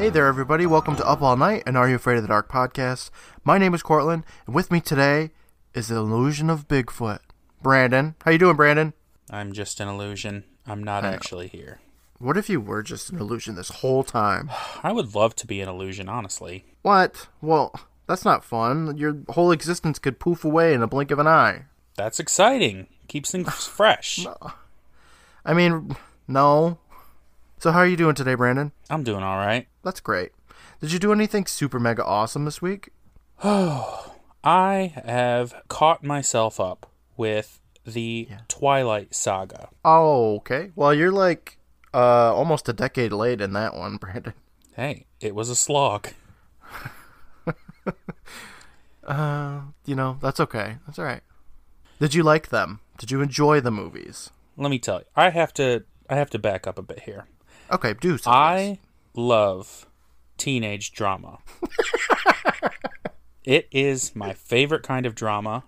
Hey there, everybody. Welcome to Up All Night and Are You Afraid of the Dark podcast. My name is Courtland, and with me today is the illusion of Bigfoot. Brandon. How you doing, Brandon? I'm just an illusion. I'm not actually here. What if you were just an illusion this whole time? I would love to be an illusion, honestly. What? Well, that's not fun. Your whole existence could poof away in a blink of an eye. That's exciting. Keeps things fresh. No. I mean, no. So, how are you doing today, Brandon? I'm doing all right. That's great. Did you do anything super mega awesome this week? Oh, I have caught myself up with the Twilight Saga. Oh, okay. Well, you're like uh almost a decade late in that one, Brandon. Hey, it was a slog. You know, that's okay. That's all right. Did you like them? Did you enjoy the movies? Let me tell you, I have to I have to back up a bit here. Okay, do so. I love teenage drama. it is my favorite kind of drama.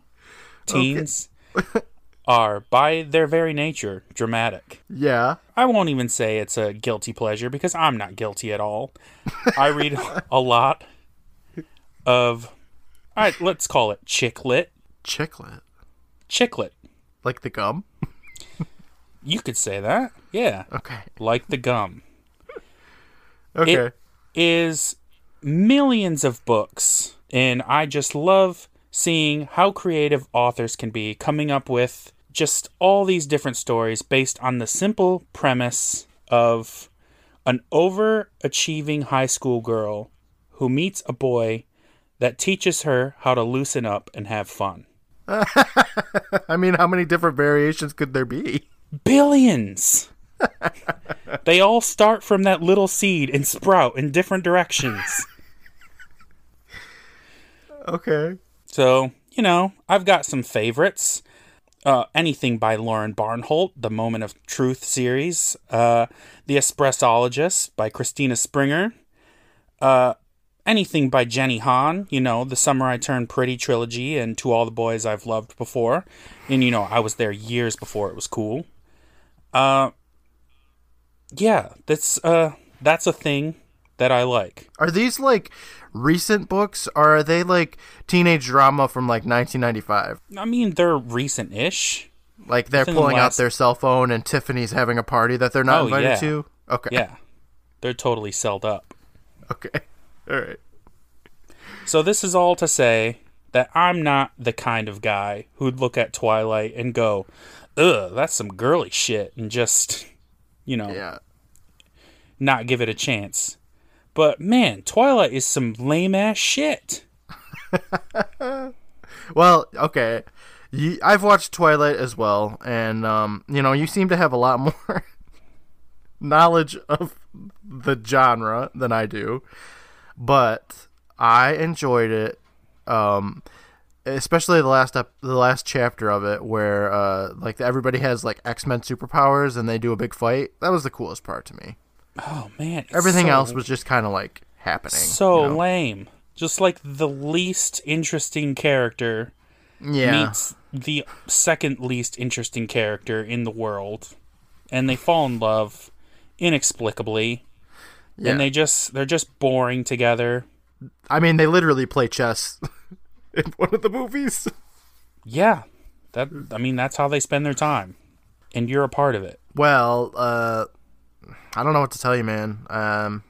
Teens are, by their very nature, dramatic. Yeah. I won't even say it's a guilty pleasure because I'm not guilty at all. I read a lot of, all right, let's call it chick lit. Chicklet. Chicklet. Like the gum? You could say that. Yeah. Okay. Like the gum. Okay. It is millions of books, and I just love seeing how creative authors can be coming up with just all these different stories based on the simple premise of an overachieving high school girl who meets a boy that teaches her how to loosen up and have fun. I mean, how many different variations could there be? Billions! they all start from that little seed and sprout in different directions. Okay. So, you know, I've got some favorites. Uh, anything by Lauren Barnholdt, the Moment of Truth series. Uh, the Espressologist by Kristina Springer. Uh, anything by Jenny Han, you know, The Summer I Turned Pretty trilogy and To All the Boys I've Loved Before. And, you know, I was there years before it was cool. Uh, yeah, that's, uh, that's a thing that I like. Are these like recent books or are they like teenage drama from like 1995? I mean, they're recent ish. Like they're Within the pulling last- out their cell phone and Tiffany's having a party that they're not Oh, invited yeah. to? Okay. Yeah. They're totally sold up. Okay. All right. So this is all to say that I'm not the kind of guy who'd look at Twilight and go, "Ugh, that's some girly shit," and just, you know, Yeah. not give it a chance. But man, Twilight is some lame ass shit. Well, okay. You, I've watched Twilight as well, and um, you know, you seem to have a lot more knowledge of the genre than I do. But I enjoyed it, um, especially the last ep- the last chapter of it, where uh, like everybody has like X Men superpowers and they do a big fight. That was the coolest part to me. Oh man, Everything so- else was just kind of like happening. so you know? lame. Just like the least interesting character yeah. meets the second least interesting character in the world and they fall in love inexplicably Yeah. and they just they're just boring together I mean, they literally play chess in one of the movies. yeah that i mean that's how they spend their time and you're a part of it Well, uh, I don't know what to tell you, man. Um,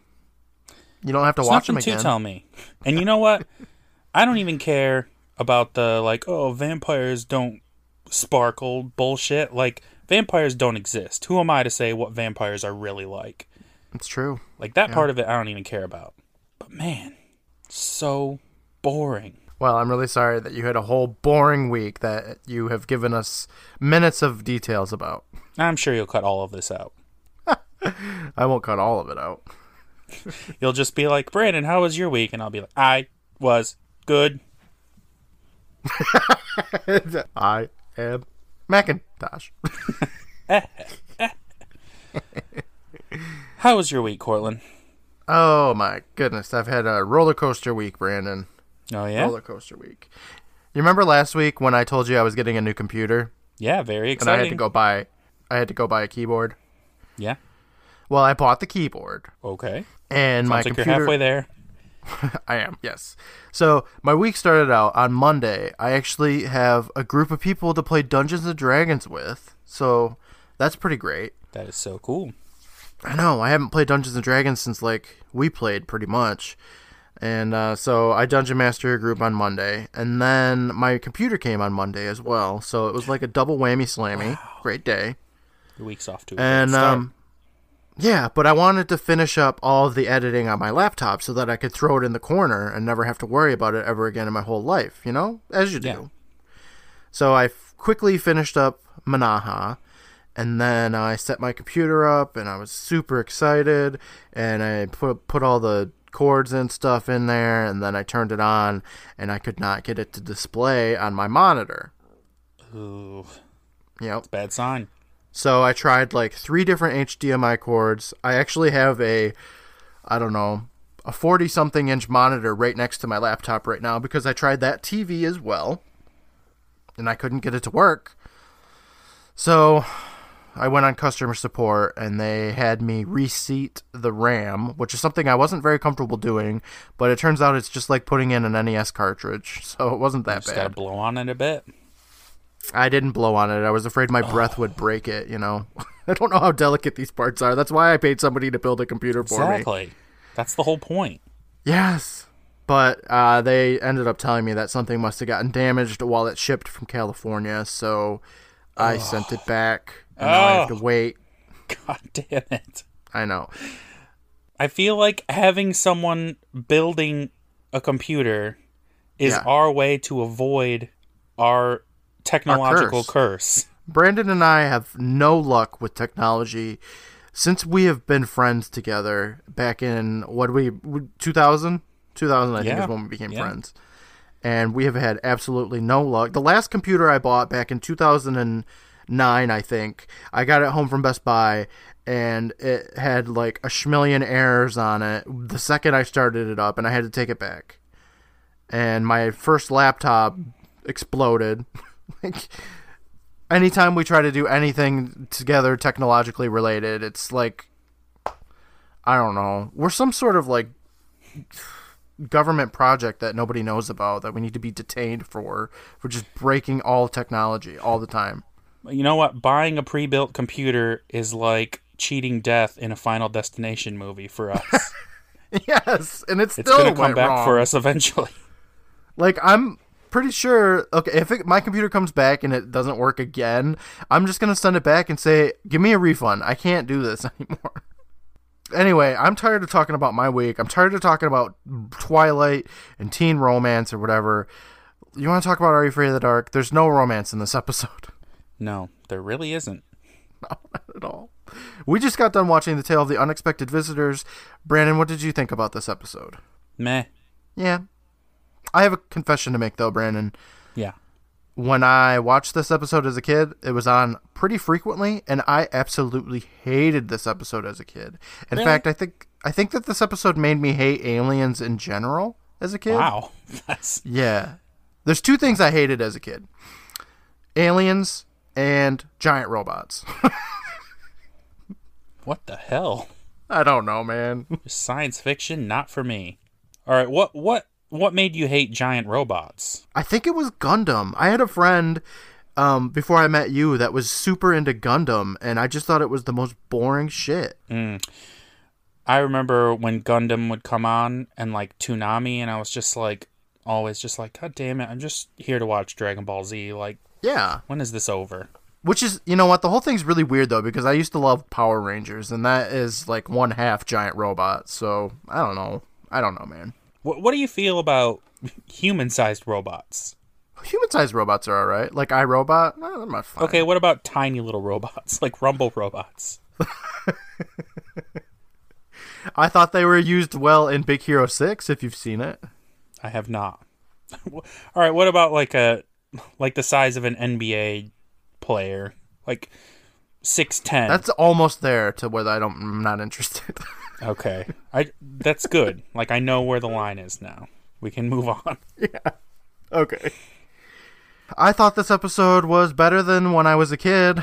you don't have to There's watch them again. to tell me and you know what i don't even care about the like oh vampires don't sparkle bullshit like vampires don't exist who am i to say what vampires are really like It's true. Like that part of it, I don't even care about. But man, so boring. Well, I'm really sorry that you had a whole boring week that you have given us minutes of details about. I'm sure you'll cut all of this out. I won't cut all of it out. You'll just be like, Brandon, how was your week? And I'll be like, I was good. I am Macintosh. How was your week, Courtland? oh my goodness, I've had a roller coaster week, Brandon. Oh yeah, Roller coaster week. You remember last week when I told you I was getting a new computer yeah, very and I had to go buy I had to go buy a keyboard? Yeah, Well, I bought the keyboard Okay. and my like computer. you're halfway there. I am, yes. So my week started out on Monday. I actually have a group of people to play Dungeons and Dragons with, so that's pretty great. That is so cool. I know I haven't played Dungeons and Dragons since like we played pretty much, and uh, so I dungeon master a group on Monday, and then my computer came on Monday as well. So it was like a double whammy slammy. Great day. Your week's off to a And um, yeah, but I wanted to finish up all of the editing on my laptop so that I could throw it in the corner and never have to worry about it ever again in my whole life. You know, as you do. Yeah. So I f- quickly finished up Manaha, and then I set my computer up, and I was super excited, and I put put all the chords and stuff in there, and then I turned it on, and I could not get it to display on my monitor. Ooh, Yep. bad sign. So I tried like three different HDMI cords. I actually have a, I don't know, a 40 something inch monitor right next to my laptop right now because I tried that TV as well and I couldn't get it to work. So I went on customer support and they had me reseat the RAM, which is something I wasn't very comfortable doing, but it turns out it's just like putting in an NES cartridge. So it wasn't that bad. Just gotta blow on it a bit. I didn't blow on it. I was afraid my breath would break it, you know. I don't know how delicate these parts are. That's why I paid somebody to build a computer for me. Exactly. That's the whole point. Yes. But uh, they ended up telling me that something must have gotten damaged while it shipped from California, so I sent it back. And now I have to Oh. wait. God damn it. I know. I feel like having someone building a computer is Yeah. our way to avoid our technological curse. Brandon and I have no luck with technology since we have been friends together back in what we 2000 2000 I think Yeah. is when we became Yeah. friends. And we have had absolutely no luck. The last computer I bought back in 2009, I think, I got it home from Best Buy and it had like a schmillion errors on it the second I started it up and I had to take it back. And my first laptop exploded. like anytime we try to do anything together technologically related, it's like I don't know. We're some sort of like government project that nobody knows about that we need to be detained for for just breaking all technology all the time. You know what? Buying a pre-built computer is like cheating death in a Final Destination movie for us. yes, and it's, It's still gonna come back wrong. for us eventually. Like I'm pretty sure. Okay, if it, my computer comes back and it doesn't work again, I'm just gonna send it back and say, "Give me a refund. I can't do this anymore." Anyway, I'm tired of talking about my week. I'm tired of talking about Twilight and teen romance or whatever. You want to talk about Are You Afraid of the Dark? There's no romance in this episode No, there really isn't. at all. We just got done watching The Tale of the Unexpected Visitors. Brandon, what did you think about this episode? Meh. Yeah. I have a confession to make though, Brandon. Yeah. When I watched this episode as a kid, it was on pretty frequently, and I absolutely hated this episode as a kid. In Really? fact, I think I think that this episode made me hate aliens in general as a kid. Wow. That's Yeah. There's two things I hated as a kid. Aliens and giant robots. what the hell? I don't know, man. Science fiction, not for me. All right, what what what made you hate giant robots? I think it was Gundam. I had a friend um, before I met you that was super into Gundam, and I just thought it was the most boring shit. I remember when Gundam would come on and like Toonami, and I was just like, always just like, God damn it, I'm just here to watch Dragon Ball Z. Like, Yeah. when is this over? Which is, you know what, the whole thing's really weird though because I used to love Power Rangers, and that is like one half giant robot. So I don't know. I don't know, man. What what do you feel about human-sized robots? Human-sized robots are all right. Like iRobot, eh, they're not fine. Okay, what about tiny little robots like Rumble robots? I thought they were used well in Big Hero Six. If you've seen it, I have not. All right, what about like a like the size of an NBA player, like six ten? that's almost there to where I don't. I'm not interested. Okay. I that's good. Like I know where the line is now. We can move on. Yeah. Okay. I thought this episode was better than when I was a kid.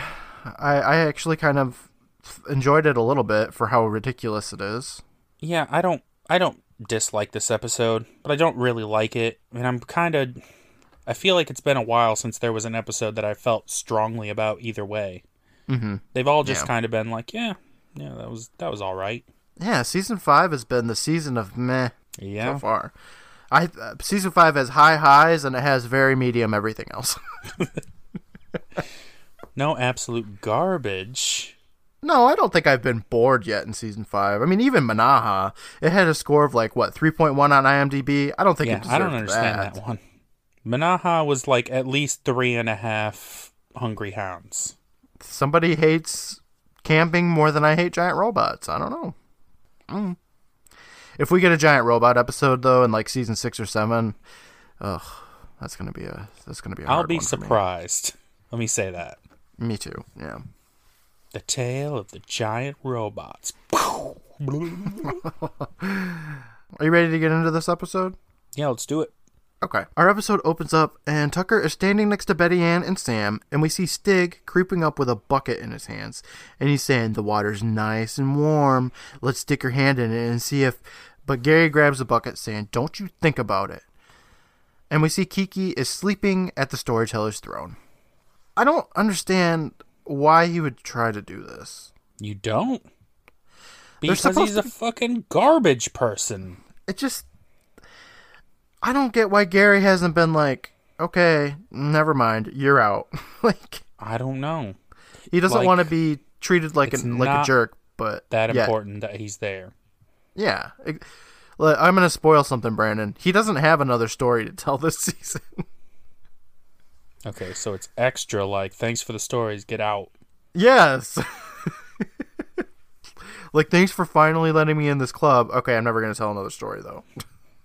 I, I actually kind of enjoyed it a little bit for how ridiculous it is. Yeah, I don't I don't dislike this episode, but I don't really like it. And I'm kind of I feel like it's been a while since there was an episode that I felt strongly about either way. Mm-hmm. They've all just Yeah. kind of been like, yeah, yeah, that was that was all right. Yeah, season five has been the season of meh Yeah. so far. I uh, season five has high highs and it has very medium everything else. No absolute garbage. no, I don't think I've been bored yet in season five. I mean, even Manaha, it had a score of like what three point one on IMDb. I don't think it Yeah, I don't understand that. that one. Manaha was like at least three and a half hungry hounds. Somebody hates camping more than I hate giant robots. I don't know. Mm. If we get a giant robot episode though in like season six or seven, ugh, that's gonna be a that's gonna be a I'll hard be one for me. surprised. Let me say that. Me too. Yeah. The tale of the giant robots. Are you ready to get into this episode? Yeah, let's do it. Okay. Our episode opens up, and Tucker is standing next to Betty Ann and Sam, and we see Stig creeping up with a bucket in his hands. And he's saying, The water's nice and warm. Let's stick your hand in it and see if. But Gary grabs the bucket, saying, Don't you think about it. And we see Kiki is sleeping at the storyteller's throne. I don't understand why he would try to do this. You don't? Because supposed he's a fucking garbage person. It just. I don't get why Gary hasn't been like, okay, never mind, you're out. like, I don't know. He doesn't Like, want to be treated like a like a jerk, but That yeah, important that he's there. Yeah. I'm gonna spoil something, Brandon. He doesn't have another story to tell this season. Okay, so it's extra like thanks for the stories, get out. yes. like, thanks for finally letting me in this club. Okay, I'm never gonna tell another story though.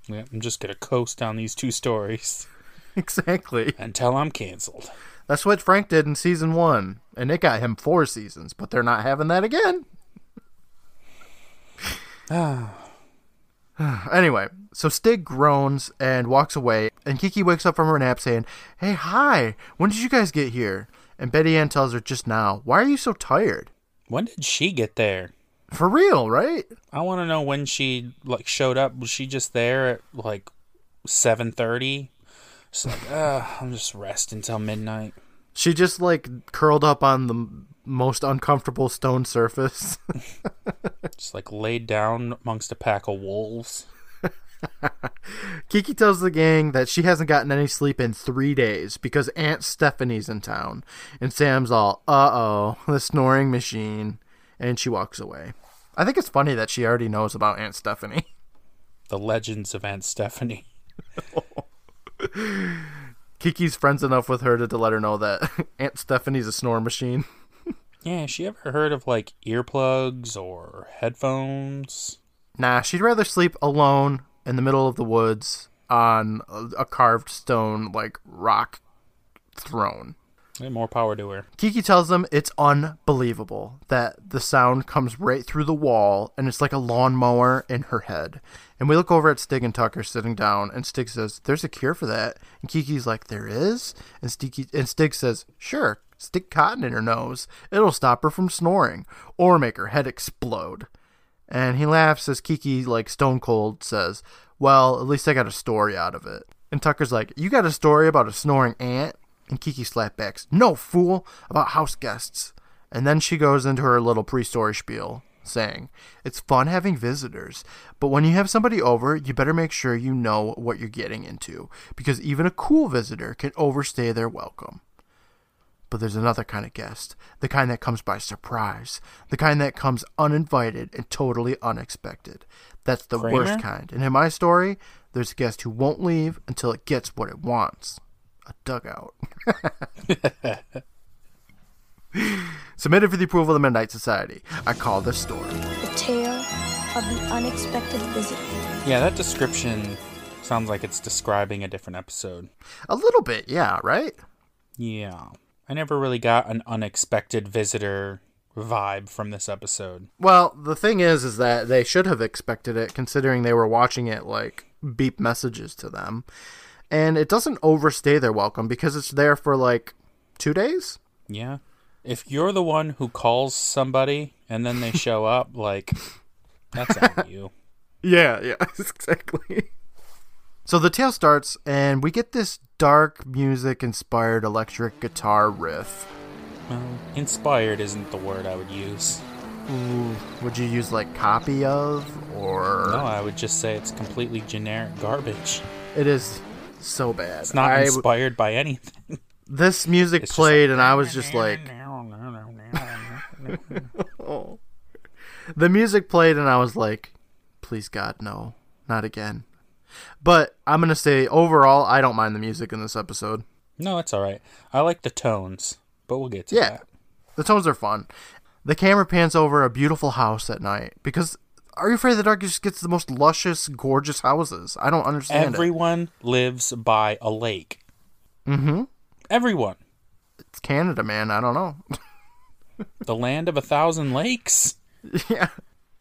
Yeah, I'm just gonna coast on these two stories exactly. until I'm canceled. That's what Frank did in season one, and it got him four seasons. But they're not having that again. Anyway, so Stig groans and walks away, and Kiki wakes up from her nap saying, Hey, hi, when did you guys get here? And Betty Ann tells her just now, Why are you so tired? When did she get there? For real, right? I want to know when she like showed up. Was she just there at like seven thirty? She's like, uh, I'm just rest until midnight. She just like curled up on the most uncomfortable stone surface. Just like laid down amongst a pack of wolves. Kiki tells the gang that she hasn't gotten any sleep in three days because Aunt Stephanie's in town. And Sam's all, uh oh, the snoring machine. And she walks away. I think it's funny that she already knows about Aunt Stephanie. The legends of Aunt Stephanie. Kiki's friends enough with her to, to let her know that Aunt Stephanie's a snore machine. Yeah, she ever heard of like earplugs or headphones? Nah, she'd rather sleep alone in the middle of the woods on a, a carved stone, like, rock throne. More power to her. Kiki tells them it's unbelievable that the sound comes right through the wall and it's like a lawnmower in her head. And we look over at Stig and Tucker sitting down, and Stig says, There's a cure for that. And Kiki's like, There is? And Stig, and Stig says, Sure, stick cotton in her nose. It'll stop her from snoring or make her head explode. And he laughs as Kiki, like stone cold, says, Well, at least I got a story out of it. And Tucker's like, You got a story about a snoring ant? And Kiki slapbacks, No, fool, about house guests. And then she goes into her little pre story spiel, saying, It's fun having visitors, but when you have somebody over, you better make sure you know what you're getting into, because even a cool visitor can overstay their welcome. But there's another kind of guest, the kind that comes by surprise, the kind that comes uninvited and totally unexpected. That's the Kramer? worst kind. And in my story, there's a guest who won't leave until it gets what it wants a dugout. Submitted for the approval of the Midnight Society. I call this story. The tale of the unexpected visitor. Yeah, that description sounds like it's describing a different episode. A little bit, yeah, right? Yeah. I never really got an unexpected visitor vibe from this episode. Well, the thing is, is that they should have expected it, considering they were watching it like beep messages to them, and it doesn't overstay their welcome because it's there for like two days. Yeah. If you're the one who calls somebody and then they show up, like that's on you. Yeah, yeah, exactly. So the tale starts, and we get this dark music inspired electric guitar riff. Well, inspired isn't the word I would use. Ooh, would you use like copy of or No, I would just say it's completely generic garbage. it is so bad. It's not I- inspired by anything. this music It's played, like- and I was just like, oh. The music played, and I was like, please God, no, not again. But I'm gonna say overall, I don't mind the music in this episode. No, it's all right. I like the tones, but we'll get to Yeah, that. the tones are fun. The camera pans over a beautiful house at night because Are You Afraid of the Dark just gets the most luscious, gorgeous houses. I don't understand it. Everyone lives by a lake. Mm-hmm. Everyone. It's Canada, man. I don't know. The land of a thousand lakes. yeah.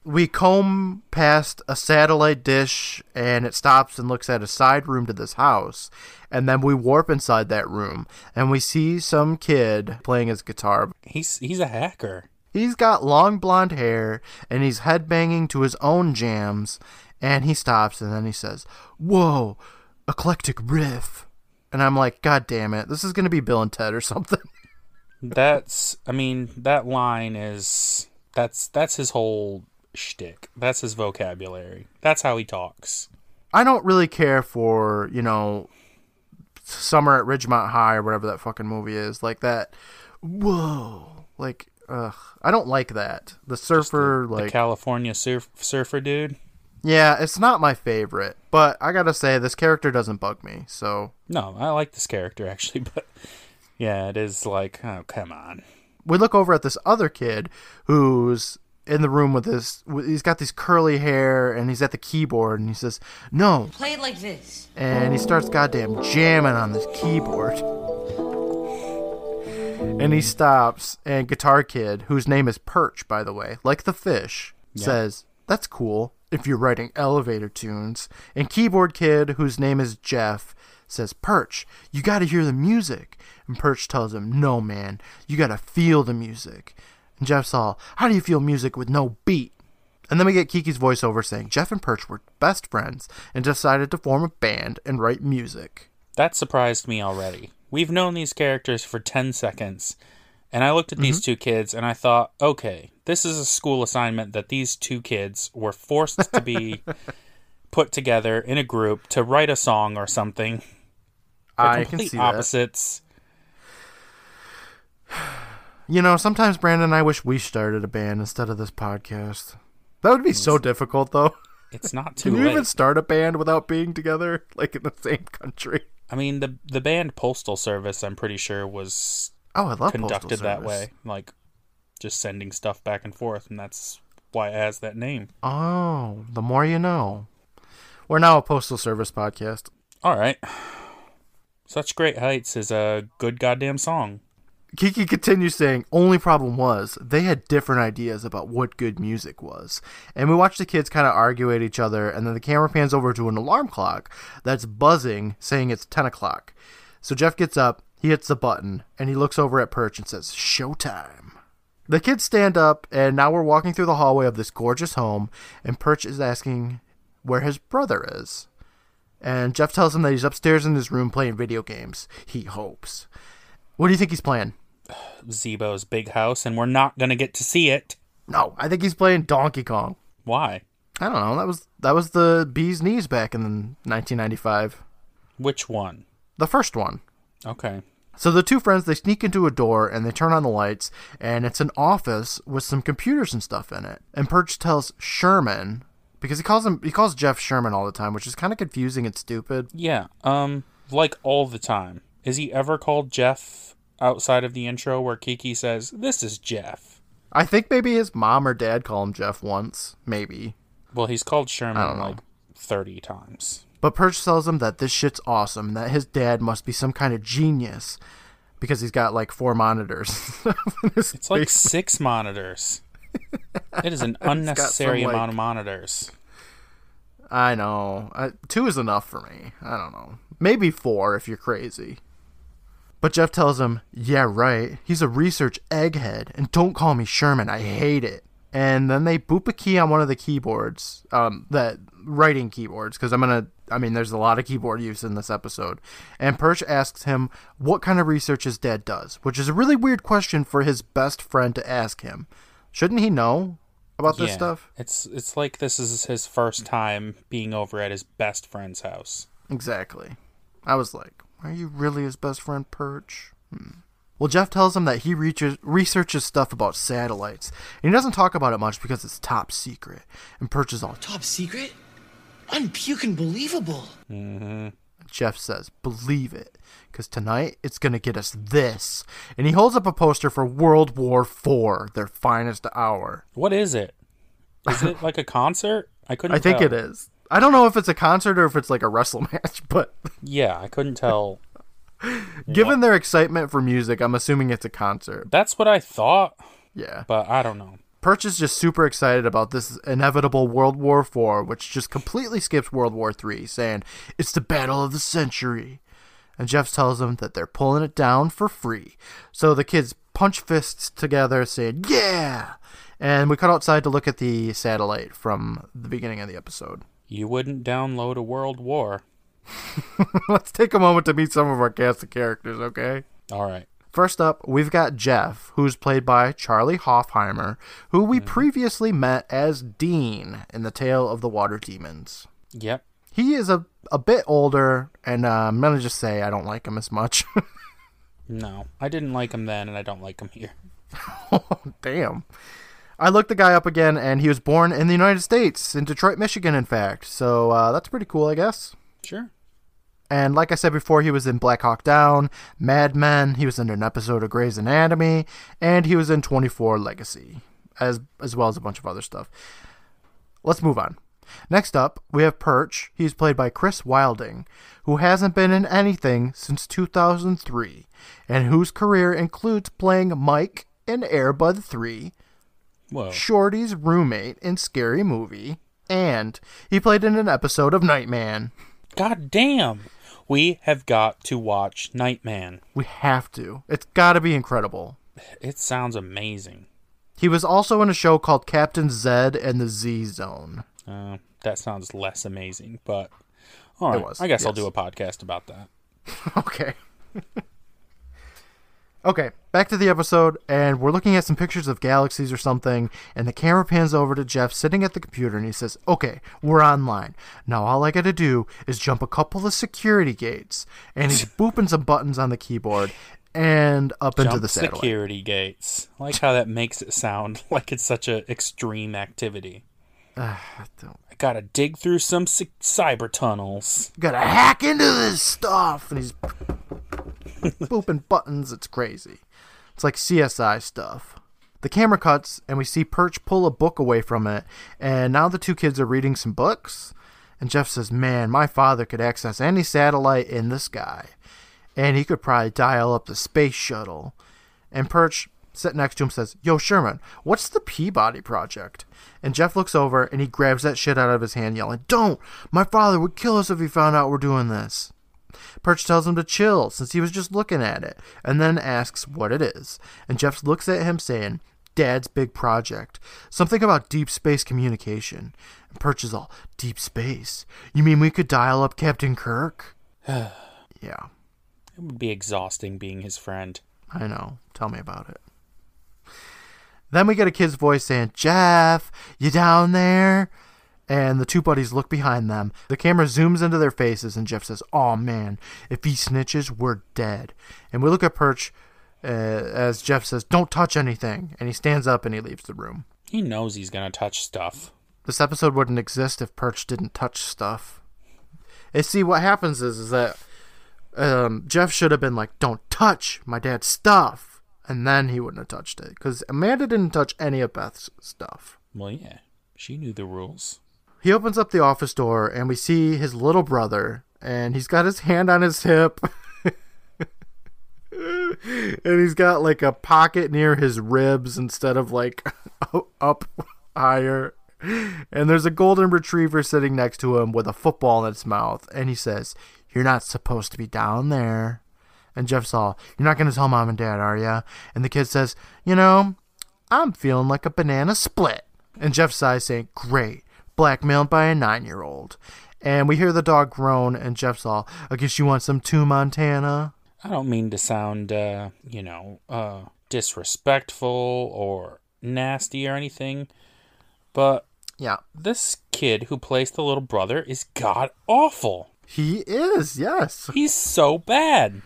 We comb past a satellite dish and it stops and looks at a side room to this house. And then we warp inside that room and we see some kid playing his guitar. He's he's a hacker. He's got long blonde hair and he's headbanging to his own jams. And he stops and then he says, Whoa, eclectic riff. And I'm like, God damn it. This is going to be Bill and Ted or something. That's I mean, that line is that's that's his whole shtick. That's his vocabulary. That's how he talks. I don't really care for, you know, Summer at Ridgemont High or whatever that fucking movie is. Like that. Whoa. Like, ugh. I don't like that. The surfer, the like. California surf, surfer dude. yeah, it's not my favorite. But I gotta say, this character doesn't bug me. So No, I like this character actually, but yeah, it is like, oh come on. we look over at this other kid who's in the room with this. He's got these curly hair and he's at the keyboard and he says, No. Play it like this. and he starts goddamn jamming on this keyboard. And he stops, and Guitar Kid, whose name is Perch, by the way, like the fish, says, That's cool if you're writing elevator tunes. And Keyboard Kid, whose name is Jeff, says, Perch, you gotta hear the music. And Perch tells him, No, man, you gotta feel the music. And Jeff's all, How do you feel music with no beat? And then we get Kiki's voiceover saying Jeff and Perch were best friends and decided to form a band and write music. That surprised me already. We've known these characters for 10 seconds, and I looked at these mm-hmm. two kids and I thought, okay, this is a school assignment that these two kids were forced to be put together in a group to write a song or something. They're I can complete see that. opposites. You know, sometimes Brandon and I wish we started a band instead of this podcast. That would be so difficult, though. It's not too Can you late. even start a band without being together, like in the same country? I mean, the the band Postal Service, I'm pretty sure, was Oh, I love conducted that way, like just sending stuff back and forth, and that's why it has that name. Oh, the more you know. We're now a Postal Service podcast. All right. Such Great Heights is a good goddamn song. Kiki continues saying, only problem was they had different ideas about what good music was. And we watch the kids kind of argue at each other, and then the camera pans over to an alarm clock that's buzzing, saying it's 10 o'clock. So Jeff gets up, he hits the button, and he looks over at Perch and says, Showtime. The kids stand up, and now we're walking through the hallway of this gorgeous home, and Perch is asking where his brother is. And Jeff tells him that he's upstairs in his room playing video games. He hopes. What do you think he's playing? Zebo's big house, and we're not gonna get to see it. No, I think he's playing Donkey Kong. Why? I don't know. That was that was the bee's knees back in 1995. Which one? The first one. Okay. So the two friends they sneak into a door and they turn on the lights and it's an office with some computers and stuff in it. And Perch tells Sherman because he calls him he calls Jeff Sherman all the time, which is kind of confusing and stupid. Yeah. Um. Like all the time. Is he ever called Jeff outside of the intro where Kiki says, "This is Jeff"? I think maybe his mom or dad call him Jeff once, maybe. Well, he's called Sherman like thirty times. But Perch tells him that this shit's awesome and that his dad must be some kind of genius because he's got like four monitors. It's like six monitors. It is an some, unnecessary like- amount of monitors. I know. I, two is enough for me. I don't know. Maybe four if you're crazy. But Jeff tells him, Yeah, right. He's a research egghead, and don't call me Sherman. I hate it. And then they boop a key on one of the keyboards, um, that writing keyboards, because I'm gonna. I mean, there's a lot of keyboard use in this episode. And Perch asks him what kind of research his dad does, which is a really weird question for his best friend to ask him. Shouldn't he know about this Yeah. stuff? It's it's like this is his first time being over at his best friend's house. Exactly. I was like, are you really his best friend, Perch? Hmm. Well, Jeff tells him that he reaches, researches stuff about satellites. And he doesn't talk about it much because it's top secret. And Perch is all, Top secret? Unpuking believable. Jeff says, believe it. Because tonight it's going to get us this. And he holds up a poster for World War IV, their finest hour. What is it? Is it like a concert? I couldn't. I think tell. it is. I don't know if it's a concert or if it's like a wrestle match, but Yeah, I couldn't tell. given their excitement for music, I'm assuming it's a concert. That's what I thought, Yeah. but I don't know. Perch is just super excited about this inevitable World War IV, which just completely skips World War III, saying, It's the battle of the century. And Jeff tells them that they're pulling it down for free. So the kids punch fists together, saying, Yeah! And we cut outside to look at the satellite from the beginning of the episode. You wouldn't download a World War. Let's take a moment to meet some of our cast of characters, okay? All right. First up, we've got Jeff, who's played by Charlie Hofheimer, who we previously met as Dean in The Tale of the Water Demons. Yep. He is a, a bit older, and uh, I'm going to just say I don't like him as much. No, I didn't like him then, and I don't like him here. Oh, damn. I looked the guy up again, and he was born in the United States, in Detroit, Michigan, in fact. So uh, that's pretty cool, I guess. Sure. And like I said before, he was in Black Hawk Down, Mad Men, he was in an episode of Grey's Anatomy, and he was in 24 Legacy, as as well as a bunch of other stuff. Let's move on. Next up, we have Perch. He's played by Chris Wilding, who hasn't been in anything since 2003, and whose career includes playing Mike in Airbud 3, Whoa. Shorty's roommate in Scary Movie, and he played in an episode of Nightman. God damn. We have got to watch Nightman. We have to. It's got to be incredible. It sounds amazing. He was also in a show called Captain Zed and the Z Zone. Uh, that sounds less amazing, but all right. was, I guess I'll do a podcast about that. Okay. okay, back to the episode, and we're looking at some pictures of galaxies or something, and the camera pans over to Jeff sitting at the computer, and he says, Okay, we're online. Now all I gotta do is jump a couple of security gates. And he's booping some buttons on the keyboard and up into the satellite. security gates. I like how that makes it sound like it's such an extreme activity. Don't- I gotta dig through some c- cyber tunnels. gotta hack into this stuff and he's booping buttons it's crazy. It's like csi stuff. The camera cuts and we see perch pull a book away from it and now the two kids are reading some books and jeff says man my father could access any satellite in the sky and he could probably dial up the space shuttle. And perch sitting next to him says yo sherman what's the peabody project? And jeff looks over and he grabs that shit out of his hand yelling don't! My father would kill us if he found out we're doing this Perch tells him to chill since he was just looking at it, and then asks what it is. And Jeff looks at him saying, Dad's big project. Something about deep space communication. And Perch is all, Deep space? You mean we could dial up Captain Kirk? yeah, It would be exhausting being his friend. I know. Tell me about it. Then we get a kid's voice saying, Jeff, you down there? And the two buddies look behind them. The camera zooms into their faces, and Jeff says, Oh man, if he snitches, we're dead. And we look at Perch uh, as Jeff says, Don't touch anything. And he stands up and he leaves the room. He knows he's gonna touch stuff. This episode wouldn't exist if Perch didn't touch stuff. And see, what happens is, is that um, Jeff should have been like, "Don't touch my dad's stuff," and then he wouldn't have touched it because Amanda didn't touch any of Beth's stuff. Well, yeah, she knew the rules. He opens up the office door, and we see his little brother, and he's got his hand on his hip. and he's got like a pocket near his ribs instead of like up higher. And there's a golden retriever sitting next to him with a football in its mouth. And he says, You're not supposed to be down there. And Jeff's all, You're not going to tell mom and dad, are you? And the kid says, You know, I'm feeling like a banana split. And Jeff sighs, saying, Great, blackmailed by a nine year old. And we hear the dog groan, and Jeff's all, I guess you want some too, Montana? I don't mean to sound, uh, you know, uh, disrespectful or nasty or anything, but Yeah, this kid who plays the little brother is god awful. he is, yes. He's so bad.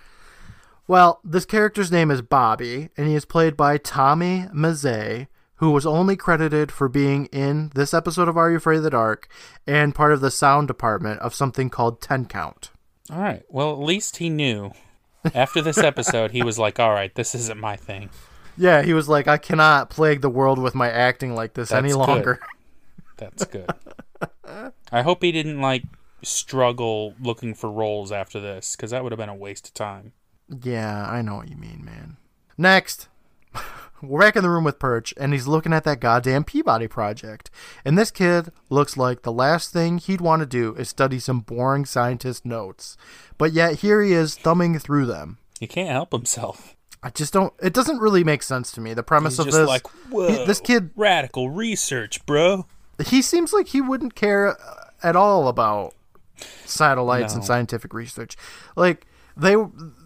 Well, this character's name is Bobby, and he is played by Tommy Mazzei, who was only credited for being in this episode of Are You Afraid of the Dark and part of the sound department of something called Ten Count. All right. Well, at least he knew. After this episode, he was like, "All right, this isn't my thing." Yeah, he was like, I cannot plague the world with my acting like this any That's good. longer. That's good. I hope he didn't like struggle looking for roles after this because that would have been a waste of time. Yeah, I know what you mean, man. Next, we're back in the room with Perch, and he's looking at that goddamn Peabody project. And this kid looks like the last thing he'd want to do is study some boring scientist notes. But yet here he is thumbing through them. He can't help himself. I just don't. It doesn't really make sense to me. The premise He's of this, like, whoa, he- this kid, radical research, bro. he seems like he wouldn't care uh, at all about satellites and scientific research. Like they,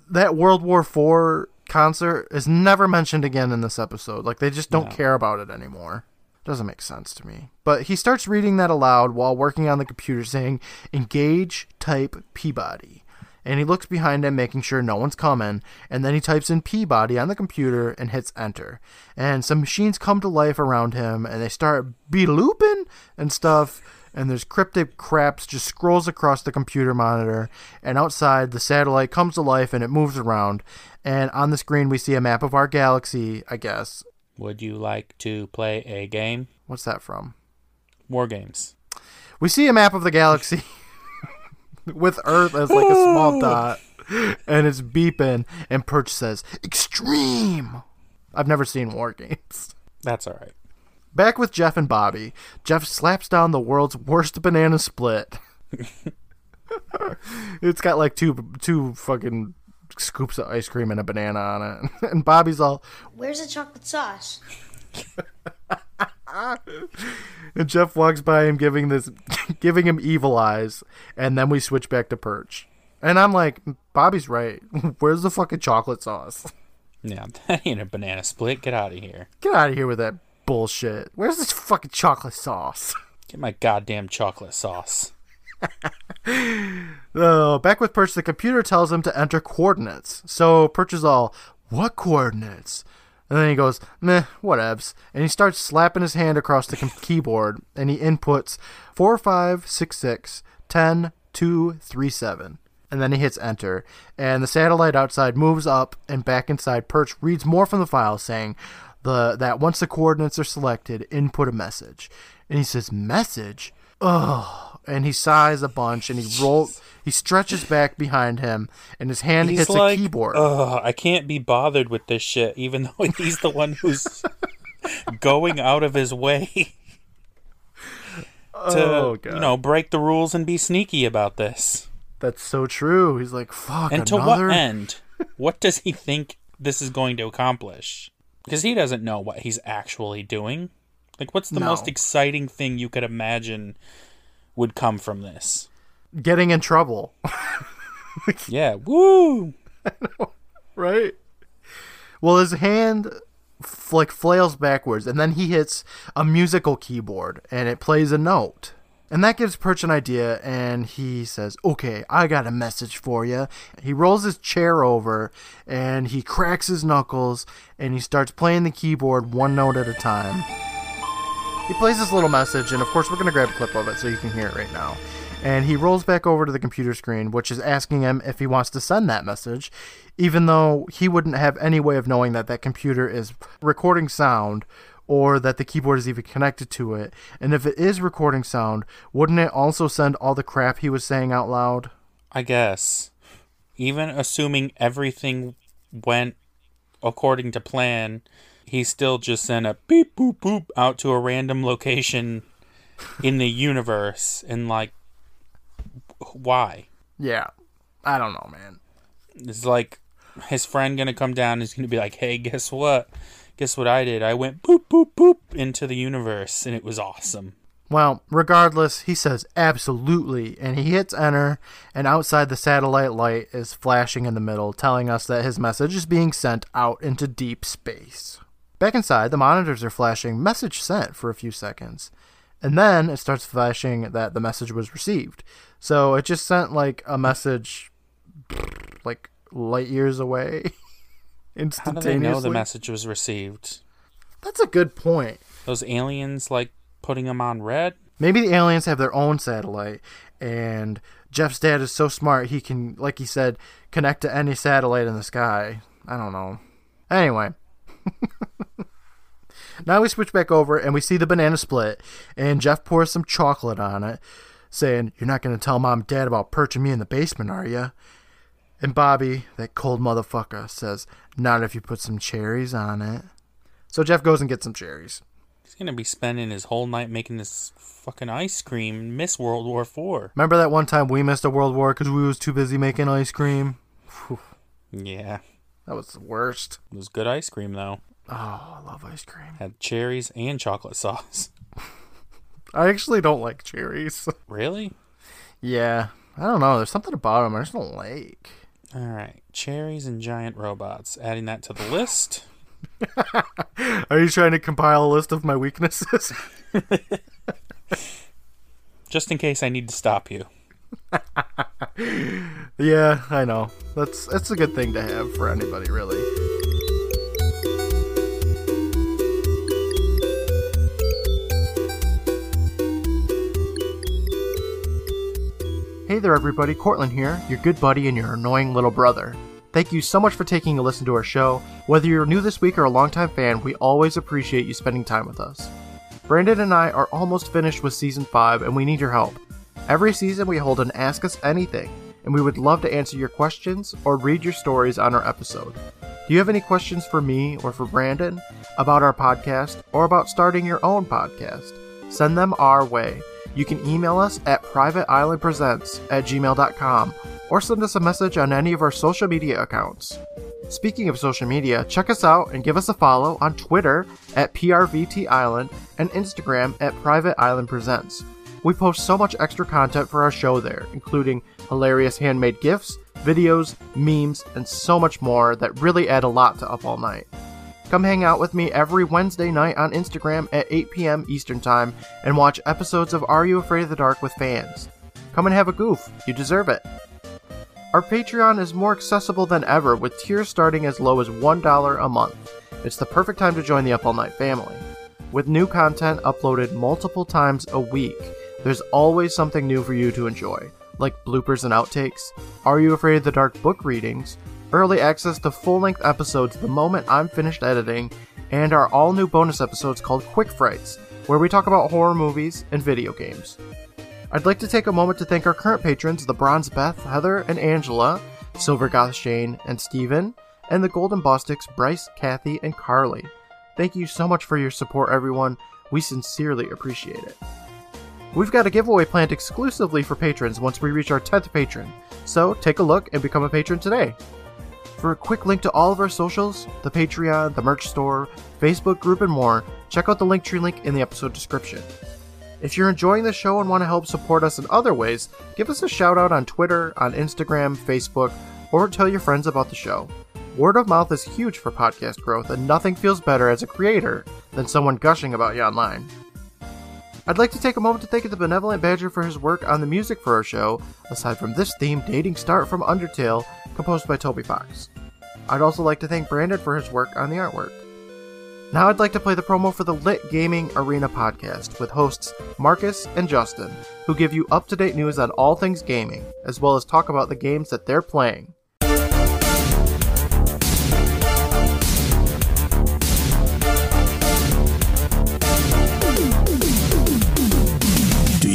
that World War IV concert is never mentioned again in this episode. Like they just don't No. care about it anymore. Doesn't make sense to me. But he starts reading that aloud while working on the computer, saying "Engage type Peabody." And he looks behind him, making sure no one's coming. And then he types in Peabody on the computer and hits enter. And some machines come to life around him, and they start be looping and stuff. And there's cryptic craps just scrolls across the computer monitor. And outside, the satellite comes to life and it moves around. And on the screen, we see a map of our galaxy. I guess. Would you like to play a game? What's that from? War games. We see a map of the galaxy with Earth as like a small dot, and it's beeping. And Perch says, "Extreme." I've never seen War Games. That's all right. Back with Jeff and Bobby, Jeff slaps down the world's worst banana split. it's got like two two fucking scoops of ice cream and a banana on it, and Bobby's all, Where's the chocolate sauce? and Jeff walks by him giving this giving him evil eyes and then we switch back to perch and i'm like bobby's right where's the fucking chocolate sauce Yeah, that ain't a banana split. Get out of here. get out of here with that bullshit where's this fucking chocolate sauce Get my goddamn chocolate sauce. Oh back with perch the computer tells him to enter coordinates so perch is all what coordinates and then he goes, meh, whatevs. And he starts slapping his hand across the com- keyboard and he inputs 4566 10 2 3 7. And then he hits enter. And the satellite outside moves up and back inside. Perch reads more from the file saying the that once the coordinates are selected, input a message. And he says, Message? Ugh. And he sighs a bunch and he rolls, he stretches back behind him and his hand He's hits like, a keyboard. Ugh, I can't be bothered with this shit, even though he's the one who's going out of his way to, Oh, God. you know, break the rules and be sneaky about this. That's so true. He's like, fuck, And to what end? What does he think this is going to accomplish? Because he doesn't know what he's actually doing. Like, what's the No. most exciting thing you could imagine would come from this? Getting in trouble, Yeah, woo! right? Well, his hand f- like flails backwards, and then he hits a musical keyboard, and it plays a note. And that gives Perch an idea, and he says, Okay, I got a message for you. He rolls his chair over, and he cracks his knuckles, and he starts playing the keyboard one note at a time. He plays this little message, and of course, we're going to grab a clip of it so you can hear it right now. And he rolls back over to the computer screen, which is asking him if he wants to send that message, even though he wouldn't have any way of knowing that that computer is recording sound or that the keyboard is even connected to it. And if it is recording sound, wouldn't it also send all the crap he was saying out loud? I guess. Even assuming everything went according to plan, he still just sent a beep boop boop out to a random location in the universe and like why? Yeah. I don't know, man. It's like his friend gonna come down? He's gonna be like, "Hey, guess what? Guess what I did? I went boop boop boop into the universe, and it was awesome." Well, regardless, he says absolutely, and he hits enter, and outside the satellite light is flashing in the middle, telling us that his message is being sent out into deep space. Back inside, the monitors are flashing message sent for a few seconds, and then it starts flashing that the message was received. So it just sent like a message like light years away instantaneously. How do they know the message was received? That's a good point. Those aliens like putting them on red? Maybe the aliens have their own satellite, and Jeff's dad is so smart he can, like he said, connect to any satellite in the sky. I don't know. Anyway. now we switch back over and we see the banana split, and Jeff pours some chocolate on it, saying, You're not going to tell mom and dad about perching me in the basement, are you? And Bobby, that cold motherfucker, says, Not if you put some cherries on it. So Jeff goes and gets some cherries. He's gonna be spending his whole night making this fucking ice cream. Miss World War Four. Remember that one time we missed a world war because we was too busy making ice cream? Yeah, That was the worst. it was good ice cream though. Oh, I love ice cream. Had cherries and chocolate sauce. I actually don't like cherries. Really? yeah, I don't know. There's something about them I just don't like. All right, cherries and giant robots. Adding that to the list. Are you trying to compile a list of my weaknesses? Just in case I need to stop you. yeah, I know. That's that's a good thing to have for anybody, really. Hey there, everybody. Courtland here, your good buddy and your annoying little brother. Thank you so much for taking a listen to our show. Whether you're new this week or a longtime fan, we always appreciate you spending time with us. Brandon and I are almost finished with season 5, and we need your help. Every season, we hold an Ask Us Anything, and we would love to answer your questions or read your stories on our episode. Do you have any questions for me or for Brandon about our podcast or about starting your own podcast? Send them our way. You can email us at privateislandpresents at gmail.com or send us a message on any of our social media accounts. Speaking of social media, check us out and give us a follow on Twitter at PRVT Island and Instagram at Private Island Presents. We post so much extra content for our show there, including hilarious handmade gifts, videos, memes, and so much more that really add a lot to Up All Night. Come hang out with me every Wednesday night on Instagram at 8 p.m. Eastern Time and watch episodes of Are You Afraid of the Dark with fans. Come and have a goof, you deserve it. Our Patreon is more accessible than ever with tiers starting as low as $1 a month. It's the perfect time to join the Up All Night family. With new content uploaded multiple times a week, there's always something new for you to enjoy, like bloopers and outtakes, Are You Afraid of the Dark book readings, early access to full length episodes the moment I'm finished editing, and our all new bonus episodes called Quick Frights, where we talk about horror movies and video games. I'd like to take a moment to thank our current patrons, the Bronze Beth, Heather, and Angela, Silver Goth Shane, and Steven, and the Golden Bostics, Bryce, Kathy, and Carly. Thank you so much for your support, everyone. We sincerely appreciate it. We've got a giveaway planned exclusively for patrons once we reach our 10th patron, so take a look and become a patron today. For a quick link to all of our socials, the Patreon, the merch store, Facebook group, and more, check out the Linktree link in the episode description. If you're enjoying the show and want to help support us in other ways, give us a shout out on Twitter, on Instagram, Facebook, or tell your friends about the show. Word of mouth is huge for podcast growth, and nothing feels better as a creator than someone gushing about you online. I'd like to take a moment to thank the Benevolent Badger for his work on the music for our show, aside from this theme dating start from Undertale, composed by Toby Fox. I'd also like to thank Brandon for his work on the artwork. Now I'd like to play the promo for the Lit Gaming Arena podcast with hosts Marcus and Justin, who give you up to date news on all things gaming, as well as talk about the games that they're playing.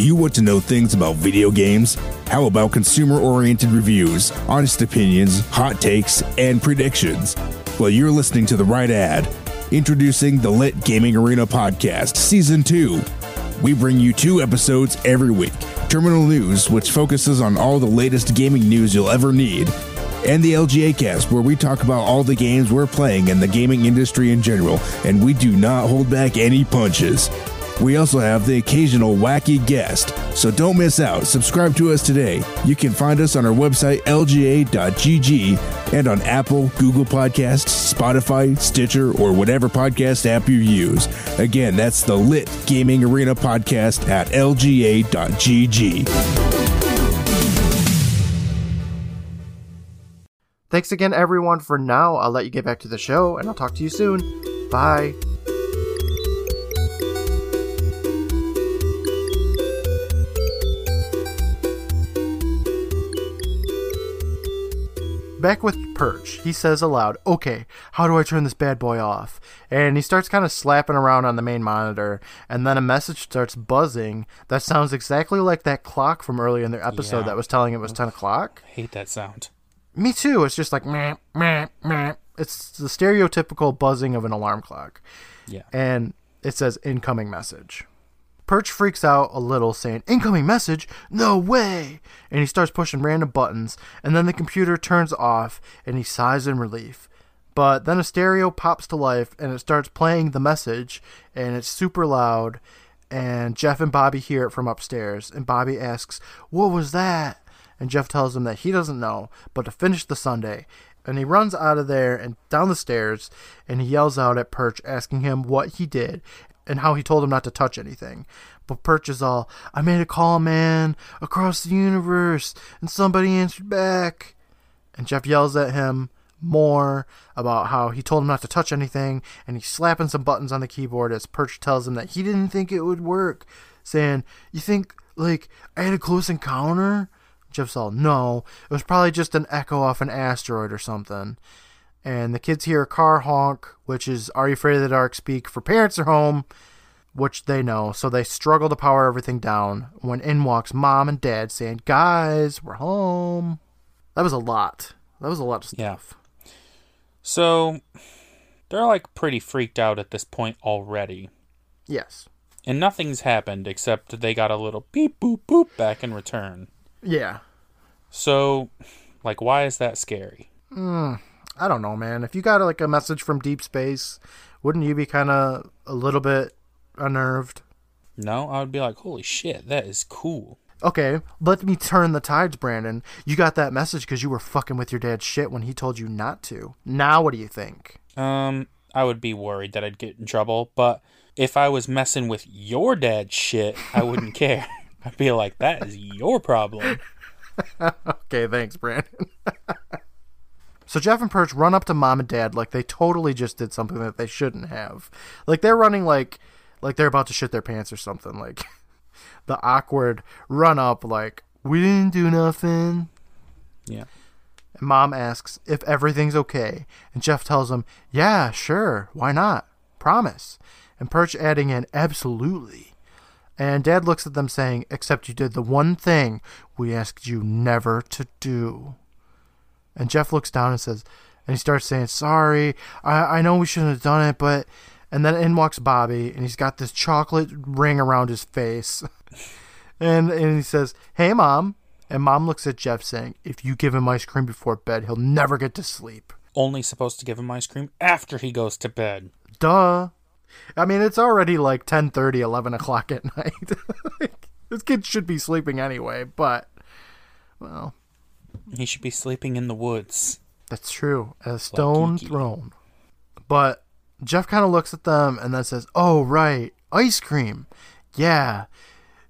You want to know things about video games? How about consumer oriented reviews, honest opinions, hot takes, and predictions? Well, you're listening to the right ad. Introducing the Lit Gaming Arena Podcast, Season 2. We bring you two episodes every week Terminal News, which focuses on all the latest gaming news you'll ever need, and the LGA cast, where we talk about all the games we're playing and the gaming industry in general, and we do not hold back any punches. We also have the occasional wacky guest, so don't miss out. Subscribe to us today. You can find us on our website, lga.gg, and on Apple, Google Podcasts, Spotify, Stitcher, or whatever podcast app you use. Again, that's the Lit Gaming Arena Podcast at lga.gg. Thanks again, everyone, for now. I'll let you get back to the show, and I'll talk to you soon. Bye. Back with Perch, he says aloud, Okay, how do I turn this bad boy off? And he starts kind of slapping around on the main monitor, and then a message starts buzzing that sounds exactly like that clock from earlier in the episode Yeah. that was telling it was 10 o'clock. I hate that sound. Me too. It's just like meh, meh, meh. It's the stereotypical buzzing of an alarm clock. Yeah. And it says incoming message. Perch freaks out a little, saying, Incoming message? No way! And he starts pushing random buttons, and then the computer turns off, and he sighs in relief. But then a stereo pops to life, and it starts playing the message, and it's super loud. And Jeff and Bobby hear it from upstairs, and Bobby asks, What was that? And Jeff tells him that he doesn't know, but to finish the sundae. And he runs out of there and down the stairs, and he yells out at Perch, asking him what he did and how he told him not to touch anything. But Perch is all, I made a call, man, across the universe, and somebody answered back. And Jeff yells at him more about how he told him not to touch anything, and he's slapping some buttons on the keyboard as Perch tells him that he didn't think it would work, saying, You think, like, I had a close encounter? Jeff's all, No, it was probably just an echo off an asteroid or something. And the kids hear a car honk, which is Are You Afraid of the Dark speak for parents are home, which they know, so they struggle to power everything down when in walks mom and dad saying, Guys, we're home. That was a lot. That was a lot of stuff. Yeah. So they're like pretty freaked out at this point already. Yes. And nothing's happened except they got a little beep boop boop back in return. Yeah. So, like, why is that scary? Hmm. I don't know, man. If you got like a message from deep space, wouldn't you be kind of a little bit unnerved? No, I would be like, holy shit, that is cool. Okay, let me turn the tides, Brandon. You got that message because you were fucking with your dad's shit when he told you not to. Now, what do you think? Um, I would be worried that I'd get in trouble, but if I was messing with your dad's shit, I wouldn't care. I'd be like, that is your problem. Okay, thanks, Brandon. so Jeff and Perch run up to mom and dad like they totally just did something that they shouldn't have. Like they're running like like they're about to shit their pants or something. Like the awkward run up like we didn't do nothing. Yeah. And mom asks if everything's okay, and Jeff tells him, "Yeah, sure, why not? Promise." And Perch adding in, "Absolutely." And Dad looks at them saying, "Except you did the one thing we asked you never to do." And Jeff looks down and says, and he starts saying, "Sorry, I I know we shouldn't have done it, but." And then in walks Bobby, and he's got this chocolate ring around his face. And and he says, "Hey, mom." And mom looks at Jeff, saying, "If you give him ice cream before bed, he'll never get to sleep." Only supposed to give him ice cream after he goes to bed. Duh. I mean, it's already like 10:30, 11 o'clock at night. Like, this kid should be sleeping anyway, but well, He should be sleeping in the woods. that's true. A stone Kiki. throne. But Jeff kind of looks at them and then says, "Oh, right, ice cream. Yeah,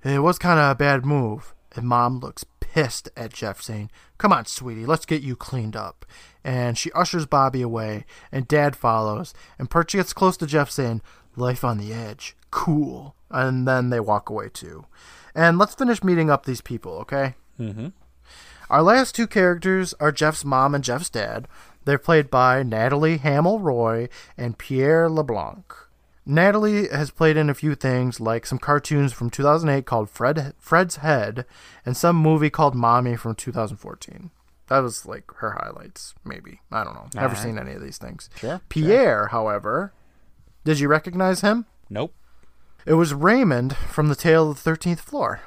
it was kind of a bad move." And mom looks pissed at Jeff, saying, "Come on, sweetie, let's get you cleaned up." And she ushers Bobby away, and Dad follows. And Perch gets close to Jeff, saying, "Life on the edge, cool." And then they walk away too. And let's finish meeting up these people, okay? Mm-hmm. Our last two characters are Jeff's mom and Jeff's dad. They're played by Natalie Hamel Roy and Pierre LeBlanc. Natalie has played in a few things like some cartoons from 2008 called Fred Fred's Head and some movie called Mommy from 2014. That was like her highlights, maybe. I don't know. Never seen any of these things. Sure, Pierre, however, did you recognize him? Nope. It was Raymond from The Tale of the 13th Floor.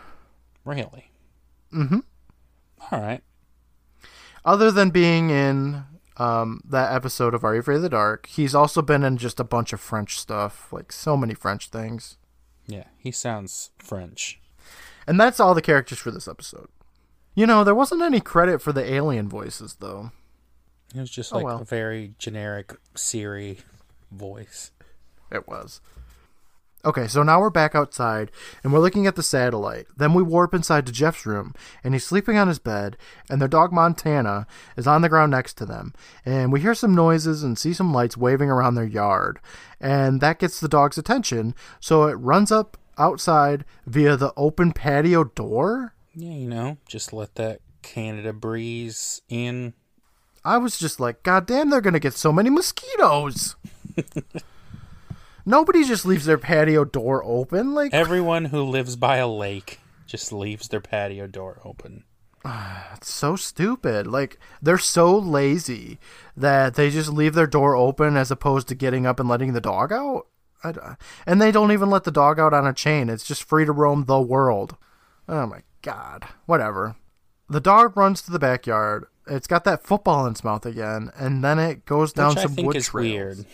Really? Mm Mhm. All right. Other than being in um, that episode of Are You Afraid of the Dark, he's also been in just a bunch of French stuff, like so many French things. Yeah, he sounds French. And that's all the characters for this episode. You know, there wasn't any credit for the alien voices, though. It was just Oh, like well. a very generic Siri voice. It was. Okay, so now we're back outside and we're looking at the satellite. Then we warp inside to Jeff's room and he's sleeping on his bed and their dog Montana is on the ground next to them. And we hear some noises and see some lights waving around their yard. And that gets the dog's attention, so it runs up outside via the open patio door. Yeah, you know, just let that Canada breeze in. I was just like, God damn, they're gonna get so many mosquitoes. Nobody just leaves their patio door open. Like Everyone who lives by a lake just leaves their patio door open. It's so stupid. Like they're so lazy that they just leave their door open as opposed to getting up and letting the dog out. And they don't even let the dog out on a chain. It's just free to roam the world. Oh my god. Whatever. The dog runs to the backyard. It's got that football in its mouth again, and then it goes down Which I some think wood trails. weird.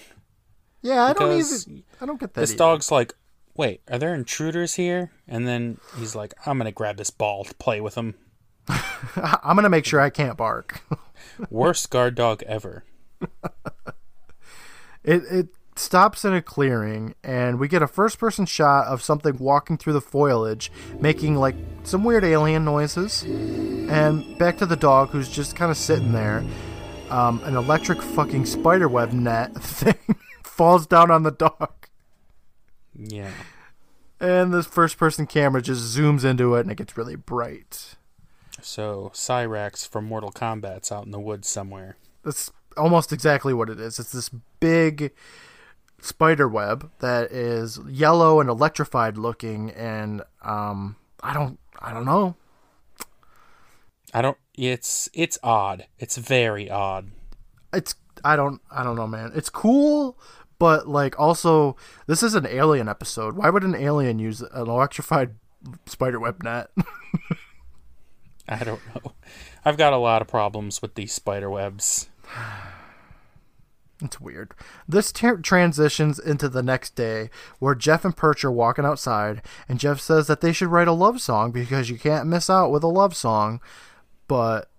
Yeah, I don't even. I don't get that. This either. dog's like, wait, are there intruders here? And then he's like, I'm going to grab this ball to play with him. I'm gonna make sure I can't bark. Worst guard dog ever. It it stops in a clearing, and we get a first person shot of something walking through the foliage, making like some weird alien noises. And back to the dog, who's just kind of sitting there. Um, an electric fucking spiderweb net thing falls down on the dog, Yeah. and this first person camera just zooms into it, and it gets really bright. So Cyrax from Mortal Kombat's out in the woods somewhere. That's almost exactly what it is. It's this big spider web that is yellow and electrified looking, and um, I don't, I don't know. I don't. It's it's odd. It's very odd. It's, I don't, I don't know, man. It's cool, but like also, this is an alien episode. Why would an alien use an electrified spider web net? I don't know. I've got a lot of problems with these spider webs. It's weird. This ter- transitions into the next day where Jeff and Perch are walking outside, and Jeff says that they should write a love song because you can't miss out with a love song. But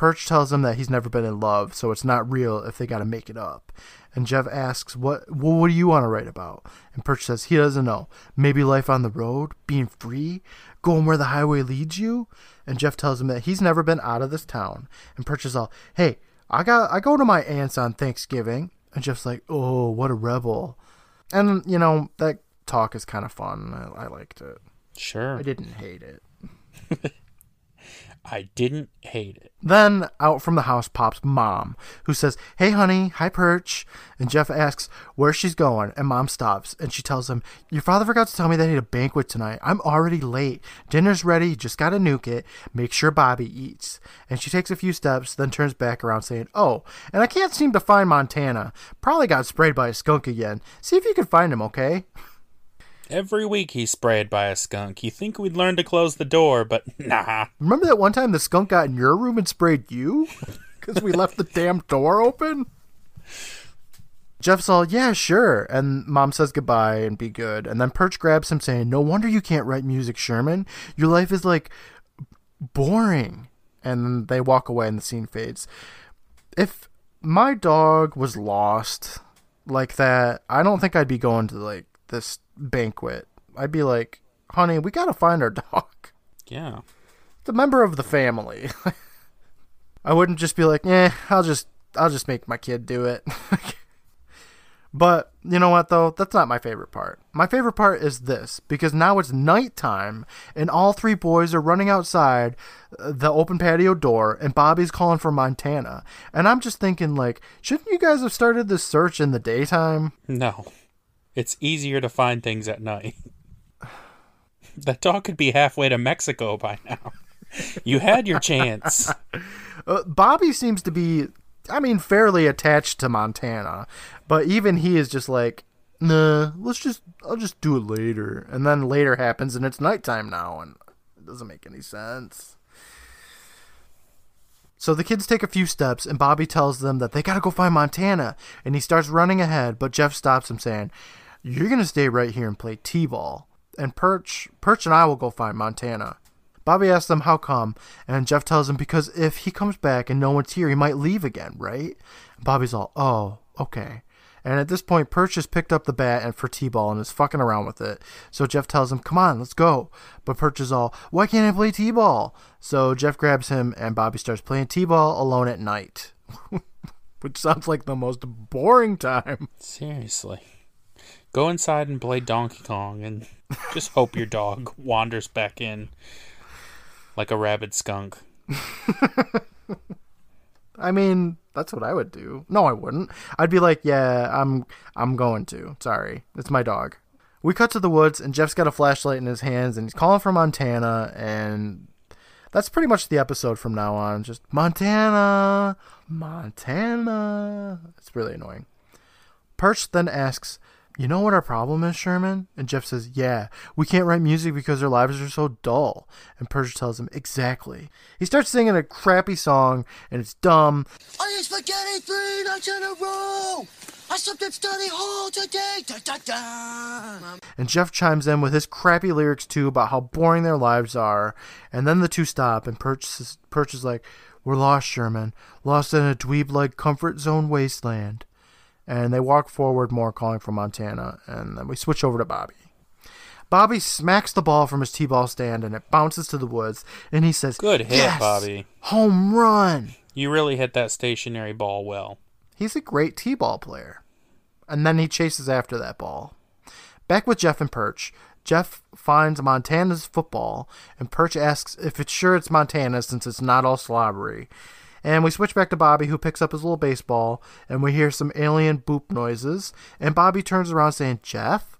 Perch tells him that he's never been in love, so it's not real if they got to make it up. And Jeff asks, "What? Well, what do you want to write about?" And Perch says he doesn't know. Maybe life on the road, being free, going where the highway leads you. And Jeff tells him that he's never been out of this town. And Perch is all, "Hey, I got I go to my aunt's on Thanksgiving." And Jeff's like, "Oh, what a rebel!" And you know that talk is kind of fun. I, I liked it. Sure. I didn't hate it. I didn't hate it. Then out from the house pops Mom, who says, Hey, honey, hi, Perch. And Jeff asks where she's going, and Mom stops, and she tells him, Your father forgot to tell me they need a banquet tonight. I'm already late. Dinner's ready, just gotta nuke it. Make sure Bobby eats. And she takes a few steps, then turns back around, saying, Oh, and I can't seem to find Montana. Probably got sprayed by a skunk again. See if you can find him, okay? Every week he's sprayed by a skunk. You think we'd learn to close the door, but nah. Remember that one time the skunk got in your room and sprayed you? Because we left the damn door open? Jeff's all, yeah, sure. And mom says goodbye and be good. And then Perch grabs him, saying, No wonder you can't write music, Sherman. Your life is like boring. And then they walk away and the scene fades. If my dog was lost like that, I don't think I'd be going to like this banquet. I'd be like, honey, we gotta find our dog Yeah. the member of the family. I wouldn't just be like, "Yeah, I'll just I'll just make my kid do it." but you know what though? That's not my favorite part. My favorite part is this because now it's nighttime and all three boys are running outside uh, the open patio door and Bobby's calling for Montana. And I'm just thinking like, shouldn't you guys have started this search in the daytime? No. It's easier to find things at night. That dog could be halfway to Mexico by now. You had your chance. Uh, Bobby seems to be, I mean, fairly attached to Montana, but even he is just like, nah, let's just, I'll just do it later. And then later happens and it's nighttime now and it doesn't make any sense. So the kids take a few steps, and Bobby tells them that they gotta go find Montana, and he starts running ahead, but Jeff stops him, saying, "You're gonna stay right here and play t-ball, and Perch, Perch, and I will go find Montana." Bobby asks them how come, and Jeff tells him because if he comes back and no one's here, he might leave again, right? Bobby's all, "Oh, okay." And at this point, Perch has picked up the bat and for T-ball and is fucking around with it. So Jeff tells him, "Come on, let's go." But Perch is all, "Why can't I play T-ball?" So Jeff grabs him and Bobby starts playing T-ball alone at night, which sounds like the most boring time. Seriously. Go inside and play Donkey Kong and just hope your dog wanders back in like a rabid skunk. I mean, that's what I would do. No, I wouldn't. I'd be like, "Yeah, I'm I'm going to. Sorry. It's my dog." We cut to the woods and Jeff's got a flashlight in his hands and he's calling for Montana and that's pretty much the episode from now on. Just Montana, Montana. It's really annoying. Perch then asks, You know what our problem is, Sherman? And Jeff says, Yeah, we can't write music because our lives are so dull. And Perch tells him, Exactly. He starts singing a crappy song, and it's dumb. I ate spaghetti three nights in a row. I slept at study hall today. Da, da, da. And Jeff chimes in with his crappy lyrics too about how boring their lives are. And then the two stop, and Perch is, Perch is like, We're lost, Sherman. Lost in a dweeb like comfort zone wasteland. And they walk forward more, calling for Montana. And then we switch over to Bobby. Bobby smacks the ball from his T ball stand and it bounces to the woods. And he says, Good hit, "Yes! Bobby. Home run! You really hit that stationary ball well. He's a great T ball player. And then he chases after that ball. Back with Jeff and Perch. Jeff finds Montana's football, and Perch asks if it's sure it's Montana since it's not all slobbery. And we switch back to Bobby, who picks up his little baseball, and we hear some alien boop noises. And Bobby turns around saying, Jeff?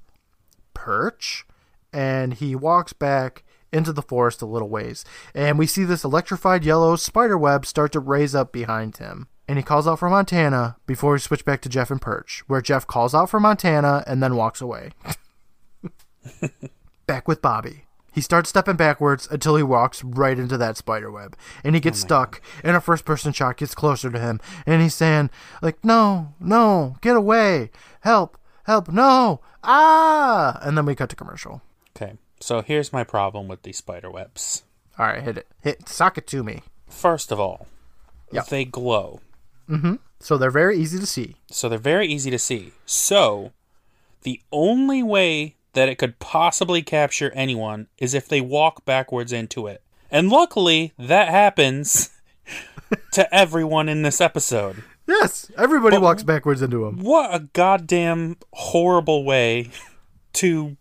Perch? And he walks back into the forest a little ways. And we see this electrified yellow spider web start to raise up behind him. And he calls out for Montana before we switch back to Jeff and Perch, where Jeff calls out for Montana and then walks away. back with Bobby. He starts stepping backwards until he walks right into that spider web. And he gets stuck, and a first person shot gets closer to him. And he's saying, like, no, no, get away. Help, help, no, ah. And then we cut to commercial. Okay, so here's my problem with these spider webs. All right, hit it. Hit, sock it to me. First of all, Yep. they glow. Mm-hmm. So they're very easy to see. So they're very easy to see. So the only way that it could possibly capture anyone is if they walk backwards into it. And luckily, that happens to everyone in this episode. Yes, everybody But- walks backwards into them. What a goddamn horrible way to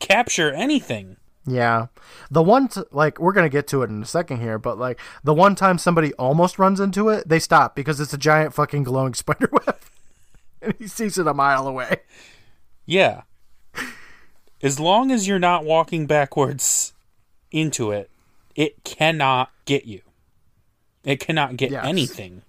capture anything. Yeah. The one, t- like, we're going to get to it in a second here, but, like, the one time somebody almost runs into it, they stop because it's a giant fucking glowing spider web. and he sees it a mile away. Yeah. As long as you're not walking backwards into it, it cannot get you. It cannot get Yes. anything.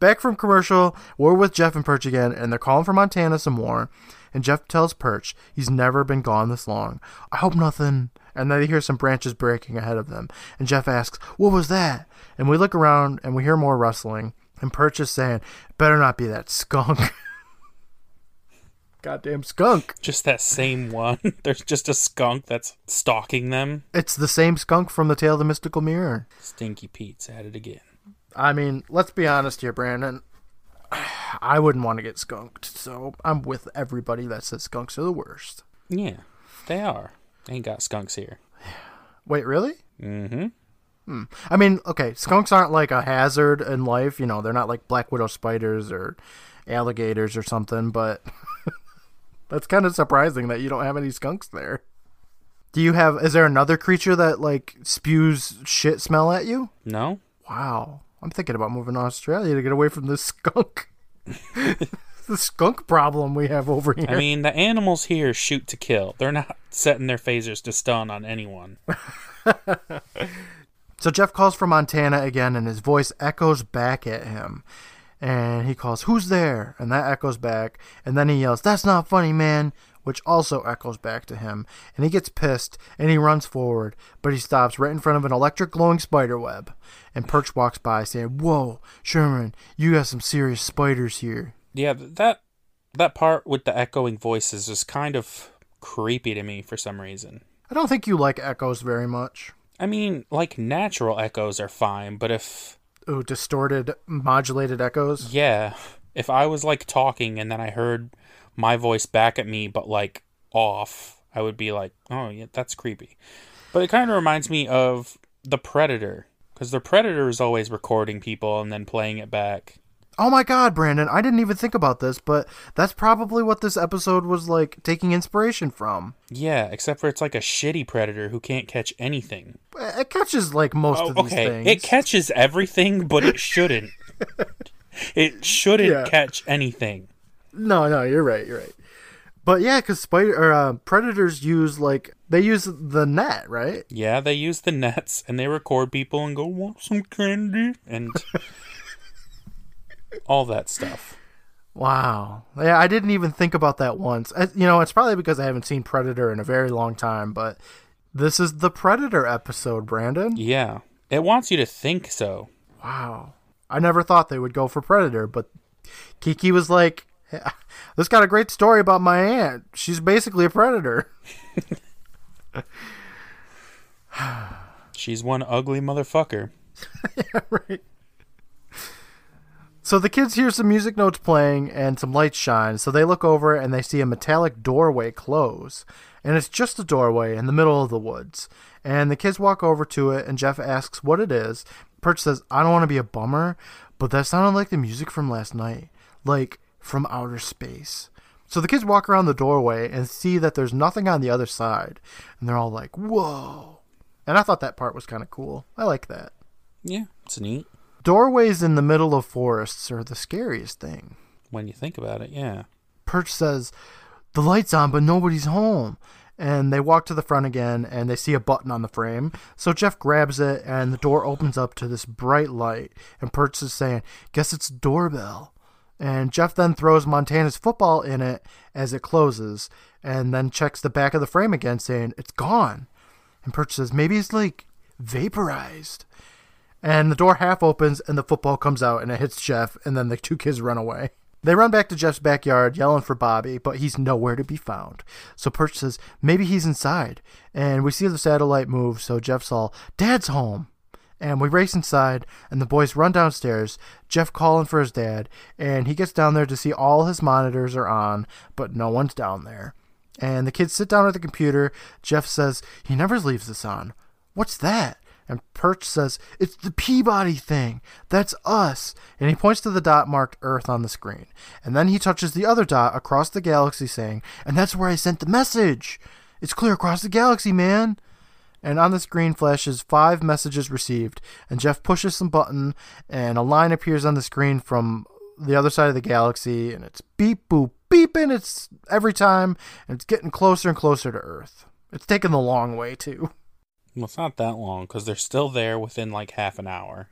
Back from commercial, we're with Jeff and Perch again, and they're calling for Montana some more. And Jeff tells Perch he's never been gone this long. I hope nothing. And then they hear some branches breaking ahead of them. And Jeff asks, What was that? And we look around and we hear more rustling. And Perch is saying, Better not be that skunk. Goddamn skunk. Just that same one. There's just a skunk that's stalking them. It's the same skunk from the Tale of the Mystical Mirror. Stinky Pete's at it again. I mean, let's be honest here, Brandon. I wouldn't want to get skunked, so I'm with everybody that says skunks are the worst. Yeah, they are. Ain't got skunks here. Wait, really? Mm-hmm. Hmm. I mean, okay, skunks aren't like a hazard in life. You know, they're not like black widow spiders or alligators or something. But that's kind of surprising that you don't have any skunks there. Do you have? Is there another creature that like spews shit smell at you? No? Wow, I'm thinking about moving to Australia to get away from this skunk. the skunk problem we have over here. I mean, the animals here shoot to kill. They're not setting their phasers to stun on anyone. So Jeff calls for Montana again, and his voice echoes back at him. And he calls, Who's there? And that echoes back. And then he yells, That's not funny, man. which also echoes back to him. And he gets pissed and he runs forward, but he stops right in front of an electric glowing spider web. And Perch walks by saying, Whoa, Sherman, you got some serious spiders here. Yeah, that that part with the echoing voices is kind of creepy to me for some reason. I don't think you like echoes very much. I mean, like natural echoes are fine, but if Ooh, distorted, modulated echoes. yeah, if I was like talking and then I heard my voice back at me but like off, I would be like, "Oh, yeah, that's creepy." But it kind of reminds me of The Predator cuz The Predator is always recording people and then playing it back. Oh my god, Brandon, I didn't even think about this, but that's probably what this episode was like taking inspiration from. Yeah, except for it's like a shitty predator who can't catch anything. It catches like most Oh, of these okay, things. it catches everything, but it shouldn't. it shouldn't Yeah. catch anything. No, no, you're right. You're right. But yeah, because spider or uh, predators use like they use the net, right? Yeah, they use the nets and they record people and go, "Want some candy?" and all that stuff. Wow. Yeah, I didn't even think about that once. I, you know, it's probably because I haven't seen Predator in a very long time. But this is the Predator episode, Brandon. Yeah, it wants you to think so. Wow. I never thought they would go for Predator, but Kiki was like, "This got a great story about my aunt. She's basically a predator." She's one ugly motherfucker. yeah, right. So the kids hear some music notes playing and some lights shine. So they look over and they see a metallic doorway close. And it's just a doorway in the middle of the woods. And the kids walk over to it and Jeff asks what it is. Perch says, I don't want to be a bummer, but that sounded like the music from last night. Like from outer space. So the kids walk around the doorway and see that there's nothing on the other side. And they're all like, whoa. And I thought that part was kind of cool. I like that. Yeah, it's neat Doorways in the middle of forests are the scariest thing. when you think about it. Yeah. Perch says, The light's on, but nobody's home. And they walk to the front again and they see a button on the frame. So Jeff grabs it and the door opens up to this bright light. And Perch is saying, Guess it's a doorbell. And Jeff then throws Montana's football in it as it closes and then checks the back of the frame again, saying, It's gone. And Perch says, Maybe it's like vaporized. And the door half opens and the football comes out and it hits Jeff, and then the two kids run away. They run back to Jeff's backyard yelling for Bobby, but he's nowhere to be found. So Perch says, maybe he's inside. And we see the satellite move, so Jeff's all, Dad's home. And we race inside, and the boys run downstairs, Jeff calling for his dad, and he gets down there to see all his monitors are on, but no one's down there. And the kids sit down at the computer. Jeff says, he never leaves this on. What's that? And Perch says, It's the Peabody thing. That's us. And he points to the dot marked Earth on the screen. And then he touches the other dot across the galaxy, saying, And that's where I sent the message. It's clear across the galaxy, man. And on the screen flashes five messages received. And Jeff pushes some button, and a line appears on the screen from the other side of the galaxy. And it's beep, boop, beep, and it's every time. And it's getting closer and closer to Earth. It's taking the long way, too. Well, it's not that long because they're still there within like half an hour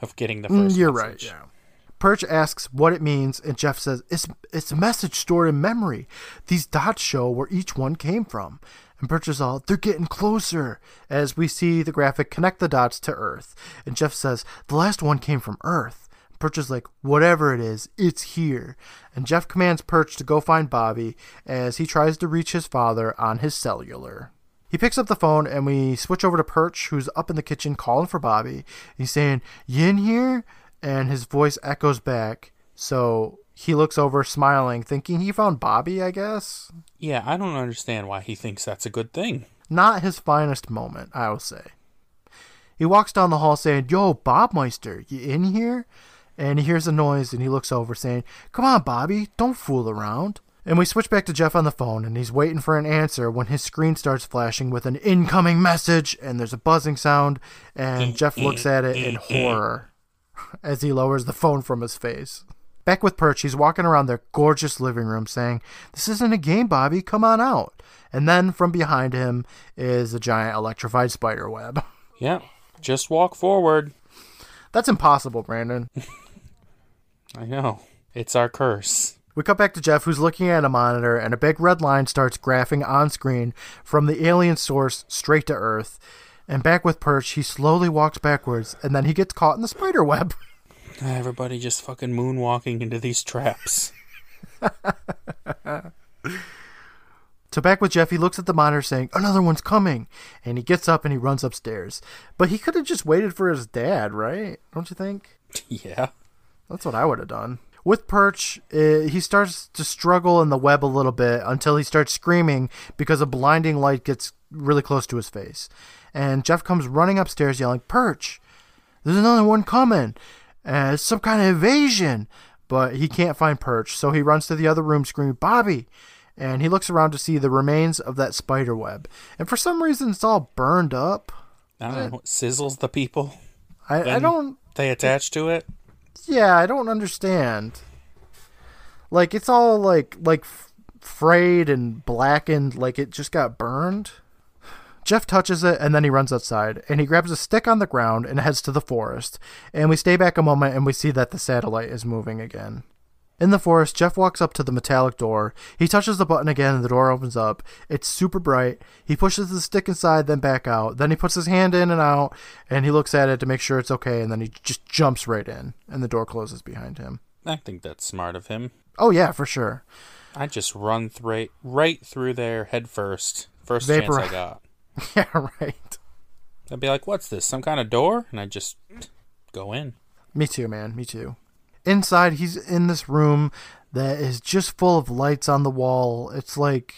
of getting the Mm, first. You're message. right. Yeah. Perch asks what it means, and Jeff says it's it's a message stored in memory. These dots show where each one came from. And Perch is all, they're getting closer as we see the graphic connect the dots to Earth. And Jeff says, the last one came from Earth. Perch is like, whatever it is, it's here. And Jeff commands Perch to go find Bobby as he tries to reach his father on his cellular. He picks up the phone and we switch over to Perch, who's up in the kitchen calling for Bobby. He's saying, You in here? And his voice echoes back. So he looks over, smiling, thinking he found Bobby, I guess. Yeah, I don't understand why he thinks that's a good thing. Not his finest moment, I will say. He walks down the hall saying, Yo, Bob Meister, you in here? And he hears a noise and he looks over saying, Come on, Bobby, don't fool around. And we switch back to Jeff on the phone and he's waiting for an answer when his screen starts flashing with an incoming message and there's a buzzing sound and Jeff looks at it in horror as he lowers the phone from his face. Back with Perch, he's walking around their gorgeous living room saying, This isn't a game, Bobby, come on out. And then from behind him is a giant electrified spider web. Yeah, just walk forward. That's impossible, Brandon. I know. It's our curse. We cut back to Jeff, who's looking at a monitor, and a big red line starts graphing on screen from the alien source straight to Earth. And back with Perch, he slowly walks backwards, and then he gets caught in the spider web. Ah, everybody just fucking moonwalking into these traps. So back with Jeff, he looks at the monitor saying, Another one's coming. And he gets up and he runs upstairs. But he could have just waited for his dad, right? Don't you think? yeah. That's what I would have done. With Perch, uh, he starts to struggle in the web a little bit until he starts screaming because a blinding light gets really close to his face. And Jeff comes running upstairs yelling, Perch, there's another one coming. Uh, it's some kind of invasion. But he can't find Perch, so he runs to the other room screaming, Bobby! And he looks around to see the remains of that spider web. And for some reason, it's all burned up. I don't know what sizzles the people. I, I don't They attach to it. Yeah i don't understand. Like it's all like like frayed and blackened like it just got burned. Jeff touches it and then he runs outside and he grabs a stick on the ground and heads to the forest. And we stay back a moment and we see that the satellite is moving again in the forest jeff walks up to the metallic door he touches the button again and the door opens up it's super bright he pushes the stick inside then back out then he puts his hand in and out and he looks at it to make sure it's okay and then he just jumps right in and the door closes behind him I think that's smart of him. oh yeah for sure I just run through right through there head first. First chance I got. yeah right I'd be like, "What's this? Some kind of door?" And I just go in. me too man me too inside he's in this room that is just full of lights on the wall. It's like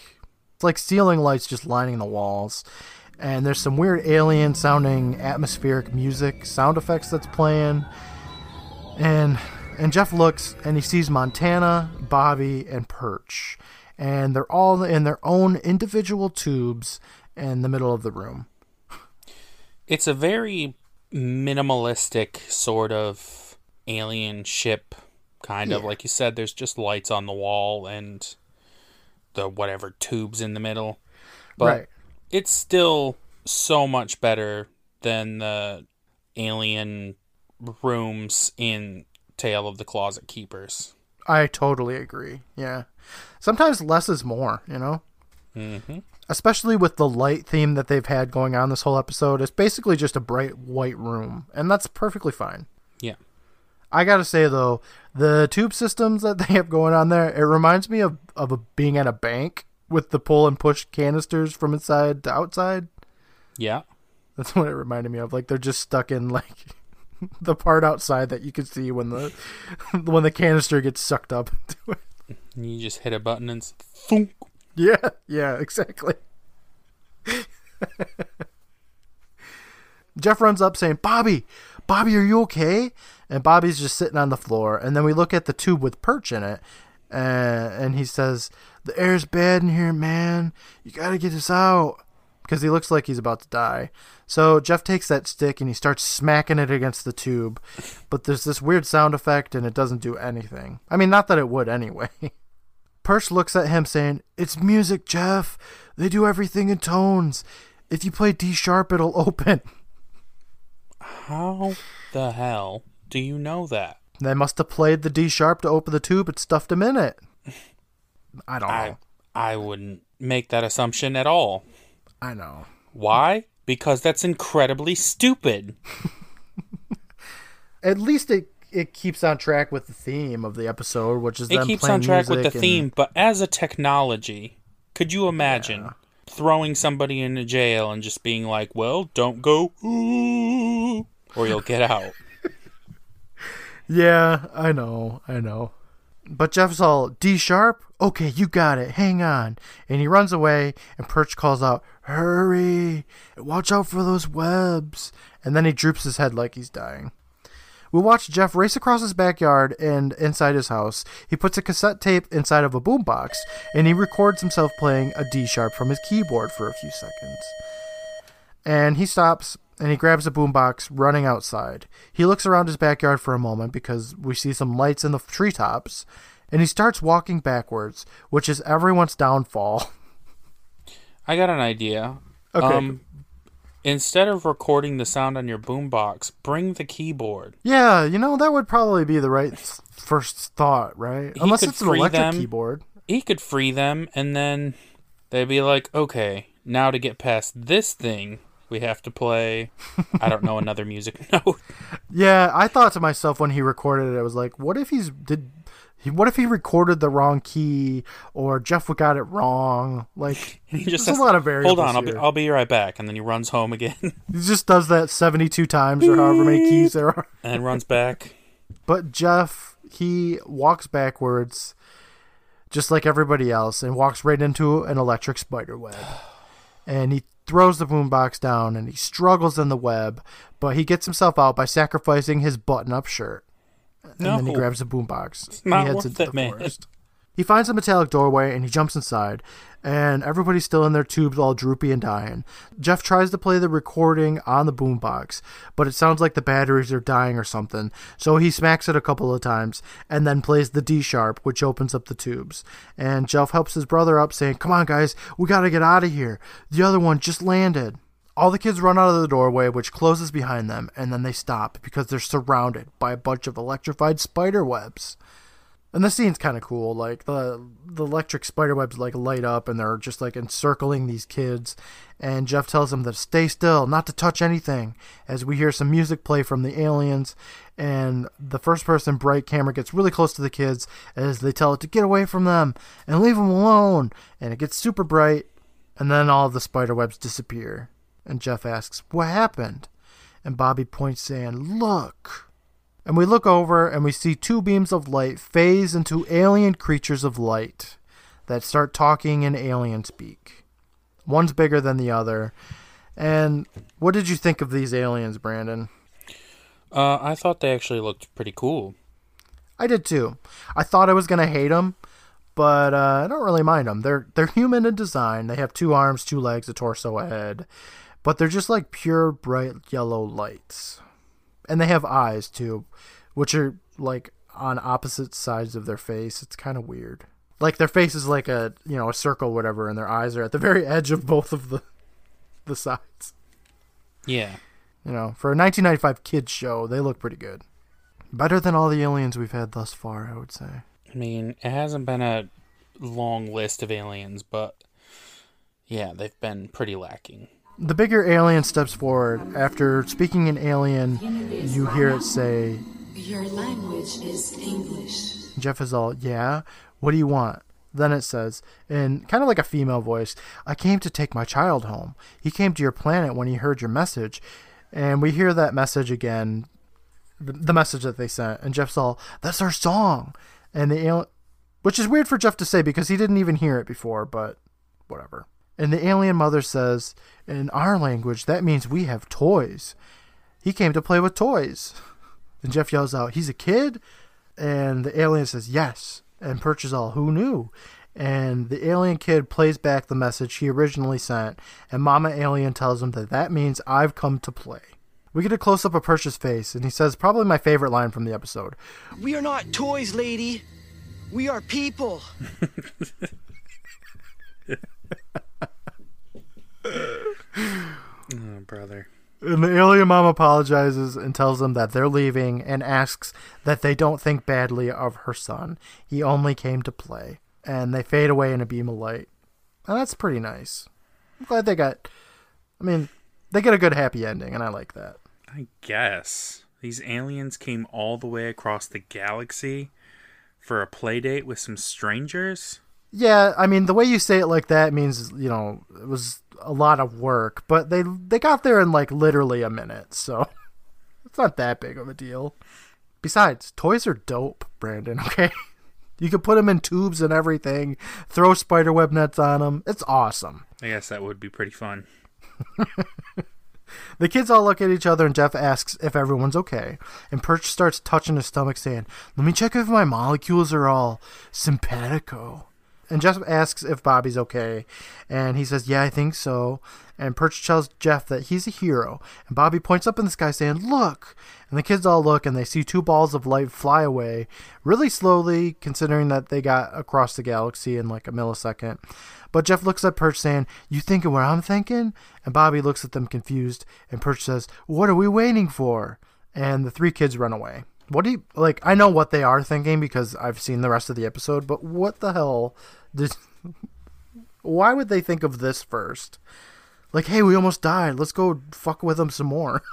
it's like ceiling lights just lining the walls. And there's some weird alien sounding atmospheric music sound effects that's playing. And and Jeff looks and he sees Montana, Bobby, and Perch, and they're all in their own individual tubes in the middle of the room. It's a very minimalistic sort of alien ship, kind of like you said. There's just lights on the wall and the whatever tubes in the middle, but right. it's still so much better than the alien rooms in Tale of the Closet Keepers. I totally agree. Yeah. Sometimes less is more, you know? Mm-hmm. Especially with the light theme that they've had going on this whole episode. It's basically just a bright white room, and that's perfectly fine. Yeah. I gotta say though, the tube systems that they have going on there, it reminds me of of a, being at a bank with the pull and push canisters from inside to outside. Yeah. That's what it reminded me of. Like they're just stuck in like the part outside that you can see when the when the canister gets sucked up into it. You just hit a button and thunk. Yeah, yeah, exactly. Jeff runs up saying, Bobby, Bobby, are you okay? And Bobby's just sitting on the floor. And then we look at the tube with Perch in it. Uh, and he says, The air's bad in here, man. You got to get us out. Because he looks like he's about to die. So Jeff takes that stick and he starts smacking it against the tube. But there's this weird sound effect and it doesn't do anything. I mean, not that it would anyway. Perch looks at him saying, It's music, Jeff. They do everything in tones. If you play D sharp, it'll open. How the hell do you know that? They must have played the D sharp to open the tube and stuffed him in it. I don't I know. I wouldn't make that assumption at all. I know. Why? Because that's incredibly stupid. At least it it keeps on track with the theme of the episode, which is It keeps on track with the and- theme, but as a technology, could you imagine throwing somebody into jail and just being like, "Well, don't go, ooh, or you'll get out." Yeah, I know, I know. But Jeff's all D sharp. Okay, you got it. Hang on. And he runs away, and Perch calls out, "Hurry! Watch out for those webs!" And then he droops his head like he's dying. We watch Jeff race across his backyard and inside his house. He puts a cassette tape inside of a boombox, and he records himself playing a D sharp from his keyboard for a few seconds. And he stops and he grabs a boombox running outside. He looks around his backyard for a moment because we see some lights in the treetops, and he starts walking backwards, which is everyone's downfall. I got an idea. Okay. Um, Instead of recording the sound on your boombox, bring the keyboard. Yeah, you know that would probably be the right first thought, right? He Unless it's an electric them. keyboard. He could free them, and then they'd be like, okay, now to get past this thing, we have to play, I don't know, another music note. Yeah, I thought to myself when he recorded it, I was like, what if he's did he, what if he recorded the wrong key or Jeff got it wrong? Like He just there's has- a lot of variables. Hold on, I'll be. I'll be right back. And then he runs home again He just does that 72 times or however many keys there are. and runs back. But Jeff, he walks backwards just like everybody else and walks right into an electric spider web. And he throws the boombox down and he struggles in the web, but he gets himself out by sacrificing his button up shirt. And then he grabs the boombox. not he heads worth into it, the man. forest. He finds a metallic doorway and he jumps inside, and everybody's still in their tubes, all droopy and dying. Jeff tries to play the recording on the boombox, but it sounds like the batteries are dying or something, so he smacks it a couple of times and then plays the D sharp, which opens up the tubes. And Jeff helps his brother up, saying, Come on, guys, we gotta get out of here. The other one just landed. All the kids run out of the doorway, which closes behind them, and then they stop because they're surrounded by a bunch of electrified spider webs. And the scene's kind of cool. Like the the electric spider webs like light up, and they're just like encircling these kids. And Jeff tells them to stay still, not to touch anything. As we hear some music play from the aliens, and the first person bright camera gets really close to the kids as they tell it to get away from them and leave them alone. And it gets super bright, and then all the spider webs disappear. And Jeff asks, "What happened?" And Bobby points, saying, "Look." And we look over and we see two beams of light phase into alien creatures of light that start talking in alien speak. One's bigger than the other. And what did you think of these aliens, Brandon? Uh, I thought they actually looked pretty cool. I did too. I thought I was gonna hate them, but uh, I don't really mind them. They're they're human in design. They have two arms, two legs, a torso, a head, but they're just like pure bright yellow lights, and they have eyes too, which are like on opposite sides of their face. It's kind of weird. Like their face is like a you know a circle, whatever, and their eyes are at the very edge of both of the the sides. Yeah. You know, for a 1995 kids show, they look pretty good. Better than all the aliens we've had thus far, I would say. I mean, it hasn't been a long list of aliens, but yeah, they've been pretty lacking. The bigger alien steps forward. After speaking in alien, you hear it say, Your language is English. Jeff is all, yeah, what do you want? Then it says, in kind of like a female voice, I came to take my child home. He came to your planet when he heard your message. And we hear that message again, the, message that they sent. And Jeff's all, that's our song. And the alien, which is weird for Jeff to say because he didn't even hear it before, but whatever. And the alien mother says, in our language, that means we have toys. He came to play with toys. And Jeff yells out, he's a kid? And the alien says, yes. And Perch is all, who knew? And the alien kid plays back the message he originally sent, and Mama Alien tells him that that means I've come to play. We get a close up of Perch's face, and he says probably my favorite line from the episode. We are not toys, lady. We are people. Oh, brother. And the alien mom apologizes and tells them that they're leaving and asks that they don't think badly of her son. He only came to play. And they fade away in a beam of light. And that's pretty nice. I'm glad they got. I mean, they get a good happy ending, and I like that. I guess these aliens came all the way across the galaxy for a play date with some strangers. Yeah, I mean, the way you say it like that means, you know, it was a lot of work, but they they got there in like literally a minute, so it's not that big of a deal. Besides, toys are dope, Brandon, okay? You can put them in tubes and everything, throw spiderweb nets on them. It's awesome. I guess that would be pretty fun. The kids all look at each other, and Jeff asks if everyone's okay. And Perch starts touching his stomach, saying, Let me check if my molecules are all simpatico. And Jeff asks if Bobby's okay, and he says, "Yeah, I think so." And Perch tells Jeff that he's a hero, and Bobby points up in the sky saying, "Look!" And the kids all look, and they see two balls of light fly away, really slowly, considering that they got across the galaxy in like a millisecond. But Jeff looks at Perch saying, You thinking what I'm thinking? And Bobby looks at them confused, and Perch says, What are we waiting for? And the three kids run away. What do you like? I know what they are thinking because I've seen the rest of the episode, but what the hell did. Why would they think of this first? Like, hey, we almost died. Let's go fuck with them some more.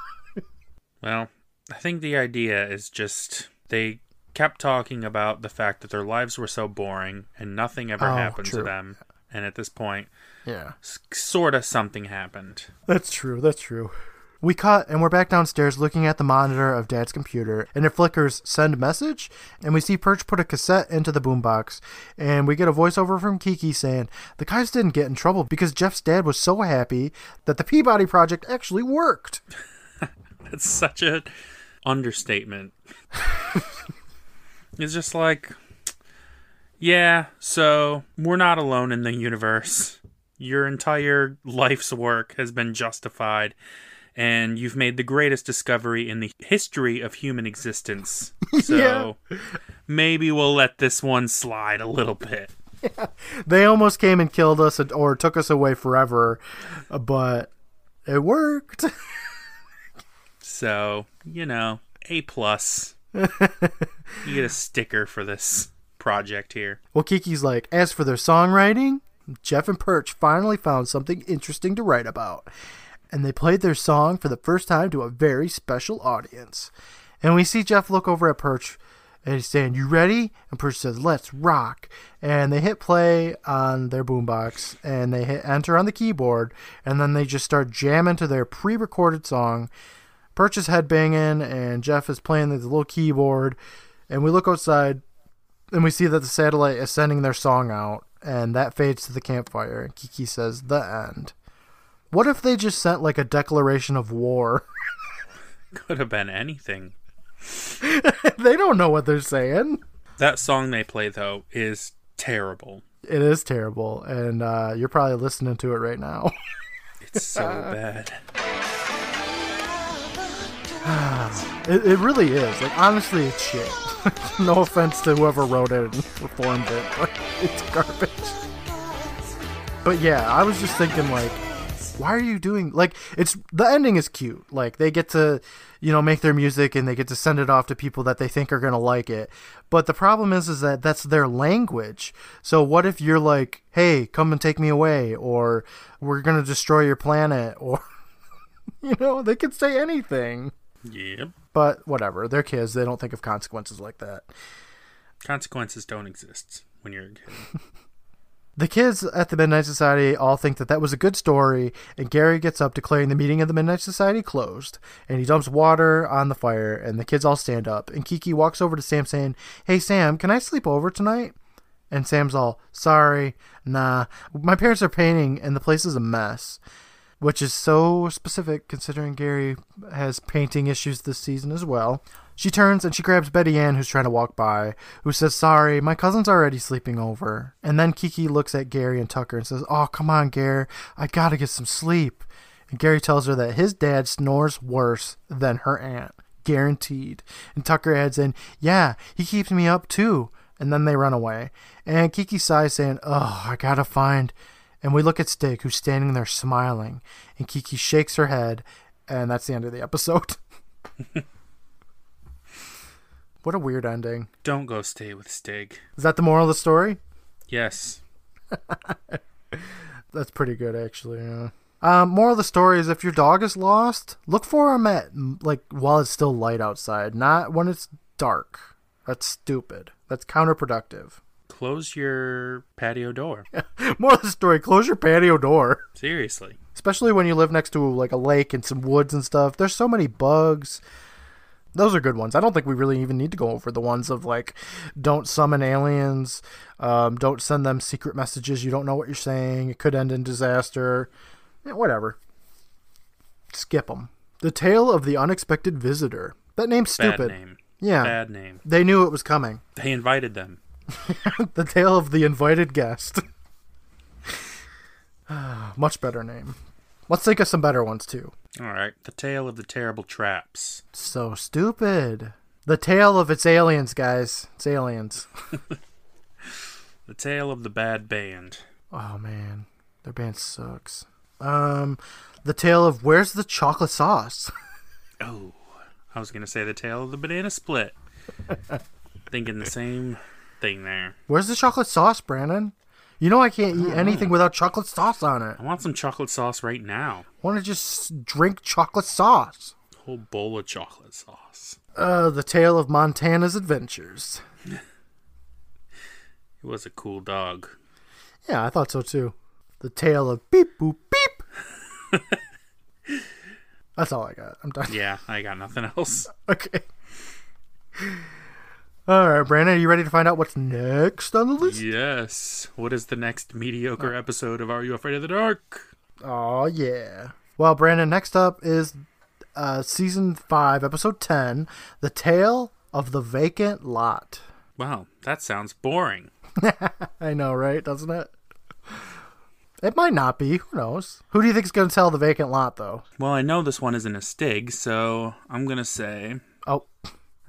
Well, I think the idea is just they kept talking about the fact that their lives were so boring and nothing ever Oh, happened true. to them. And at this point, yeah. sort of something happened. That's true. That's true. We cut and we're back downstairs looking at the monitor of Dad's computer, and it flickers send message, and we see Perch put a cassette into the boombox, and we get a voiceover from Kiki saying the guys didn't get in trouble because Jeff's dad was so happy that the Peabody project actually worked. That's such a understatement. it's just like, yeah, so we're not alone in the universe. Your entire life's work has been justified, and you've made the greatest discovery in the history of human existence. So maybe we'll let this one slide a little bit. They almost came and killed us or took us away forever, but it worked. So, you know, A plus. you get a sticker for this project here. Well, Kiki's like, as for their songwriting, Jeff and Perch finally found something interesting to write about. And they played their song for the first time to a very special audience. And we see Jeff look over at Perch and he's saying, You ready? And Perch says, Let's rock. And they hit play on their boombox and they hit enter on the keyboard. And then they just start jamming to their pre recorded song. Perch is headbanging and Jeff is playing the little keyboard. And we look outside and we see that the satellite is sending their song out, and that fades to the campfire. And Kiki says, "The end." What if they just sent like a declaration of war? Could have been anything. they don't know what they're saying. That song they play, though, is terrible. It is terrible, and uh, you're probably listening to it right now. It's so bad. It, it really is. Like honestly, it's shit. no offense to whoever wrote it and performed it, but it's garbage. But yeah, I was just thinking like, why are you doing like it's the ending is cute. Like they get to, you know, make their music and they get to send it off to people that they think are gonna like it. But the problem is, is that that's their language. So what if you're like, hey, come and take me away, or we're gonna destroy your planet, or you know, they could say anything. Yep. But whatever, they're kids. They don't think of consequences like that. Consequences don't exist when you're a kid. The kids at the Midnight Society all think that that was a good story, and Gary gets up declaring the meeting of the Midnight Society closed, and he dumps water on the fire, and the kids all stand up, and Kiki walks over to Sam saying, Hey Sam, can I sleep over tonight? And Sam's all, Sorry, nah, my parents are painting, and the place is a mess. Which is so specific considering Gary has painting issues this season as well. She turns and she grabs Betty Ann, who's trying to walk by, who says, Sorry, my cousin's already sleeping over. And then Kiki looks at Gary and Tucker and says, Oh, come on, Gary, I gotta get some sleep. And Gary tells her that his dad snores worse than her aunt. Guaranteed. And Tucker adds in, Yeah, he keeps me up too. And then they run away. And Kiki sighs, saying, Oh, I gotta find. And we look at Stig, who's standing there smiling. And Kiki shakes her head. And that's the end of the episode. what a weird ending. Don't go stay with Stig. Is that the moral of the story? Yes. That's pretty good, actually. Yeah. Um, moral of the story is if your dog is lost, look for him at like while it's still light outside, not when it's dark. That's stupid. That's counterproductive. Close your patio door. Moral of the story: close your patio door, Seriously. especially when you live next to like a lake and some woods and stuff. There's so many bugs. Those are good ones. I don't think we really even need to go over the ones of like, don't summon aliens, um, don't send them secret messages. You don't know what you're saying. It could end in disaster. Yeah, whatever. Skip them. The Tale of the Unexpected Visitor. That name's stupid. Bad name. Yeah. Bad name. They knew it was coming. They invited them. the tale of the invited guest. Much better name. Let's think of some better ones too. All right. The Tale of the Terrible Traps. So stupid. The tale of its aliens, guys. It's aliens. The Tale of the Bad Band. Oh man, their band sucks. Um, the tale of where's the chocolate sauce? Oh, I was going to say The Tale of the Banana Split. Thinking the same thing there. Where's the chocolate sauce, Brandon? You know I can't eat anything without chocolate sauce on it. I want some chocolate sauce right now. want to just drink chocolate sauce. A whole bowl of chocolate sauce. Uh, the tale of Montana's adventures. It was a cool dog. Yeah, I thought so too. The tale of beep boop beep. That's all I got. I'm done. Yeah, I got nothing else. Okay. All right, Brandon, are you ready to find out what's next on the list? Yes. What is the next mediocre episode of Are You Afraid of the Dark? Oh yeah. Well, Brandon, next up is uh, season five, episode ten, "The Tale of the Vacant Lot." Wow, that sounds boring. I know, right? Doesn't it? It might not be. Who knows? Who do you think is going to tell the vacant lot, though? Well, I know this one isn't a Stig, so I'm going to say Oh,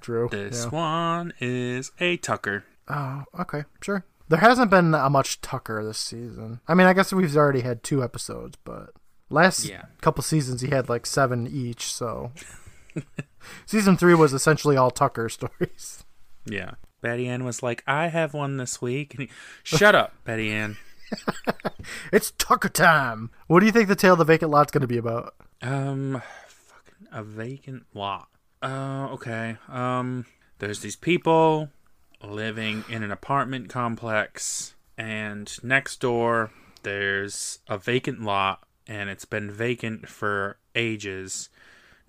Drew. this Yeah. one is a Tucker. Oh, okay, sure. There hasn't been a much Tucker this season. I mean, I guess we've already had two episodes, but last Yeah. couple seasons he had like seven each. So season three was essentially all Tucker stories. Yeah. Betty Ann was like, I have one this week. And he, Shut up, Betty Ann. It's Tucker time. What do you think the tale of the vacant lot's going to be about? Um, fucking a vacant lot. Uh, okay. Um, there's these people living in an apartment complex, and next door there's a vacant lot, and it's been vacant for ages.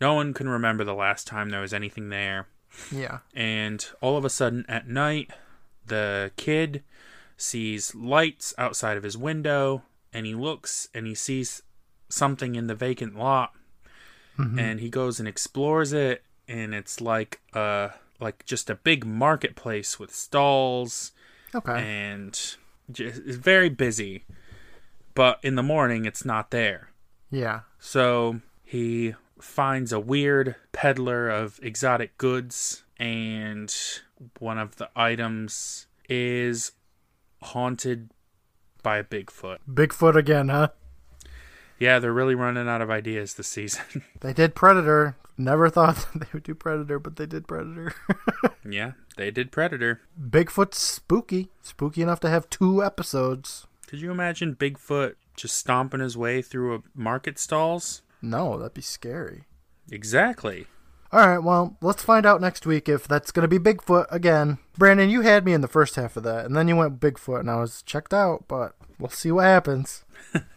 No one can remember the last time there was anything there. Yeah. And all of a sudden at night, the kid sees lights outside of his window, and he looks and he sees something in the vacant lot and he goes and explores it and it's like uh like just a big marketplace with stalls Okay. and just, it's very busy but in the morning it's not there yeah. so he finds a weird peddler of exotic goods and one of the items is haunted by a bigfoot Bigfoot again, huh? yeah they're really running out of ideas this season They did Predator. Never thought they would do Predator, but they did Predator. yeah they did predator Bigfoot's spooky. Spooky enough to have two episodes. Could you imagine Bigfoot just stomping his way through a market stalls? No, that'd be scary. Exactly. All right, well, let's find out next week if that's going to be Bigfoot again. Brandon, you had me in the first half of that, and then you went Bigfoot, and I was checked out, but we'll see what happens.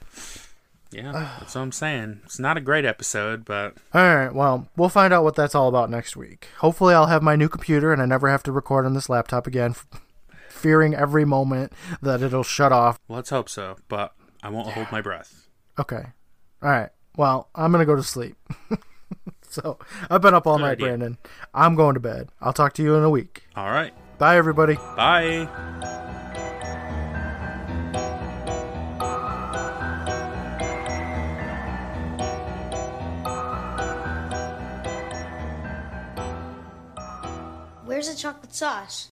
Yeah, that's what I'm saying. It's not a great episode, but All right, well, we'll find out what that's all about next week. Hopefully, I'll have my new computer and I never have to record on this laptop again, fearing every moment that it'll shut off. let's hope so. But I won't hold my breath. Okay. All right. Well, I'm going to go to sleep. so, I've been up all Good night, idea. Brandon. I'm going to bed. I'll talk to you in a week. All right. Bye, everybody. Bye. Where's the chocolate sauce?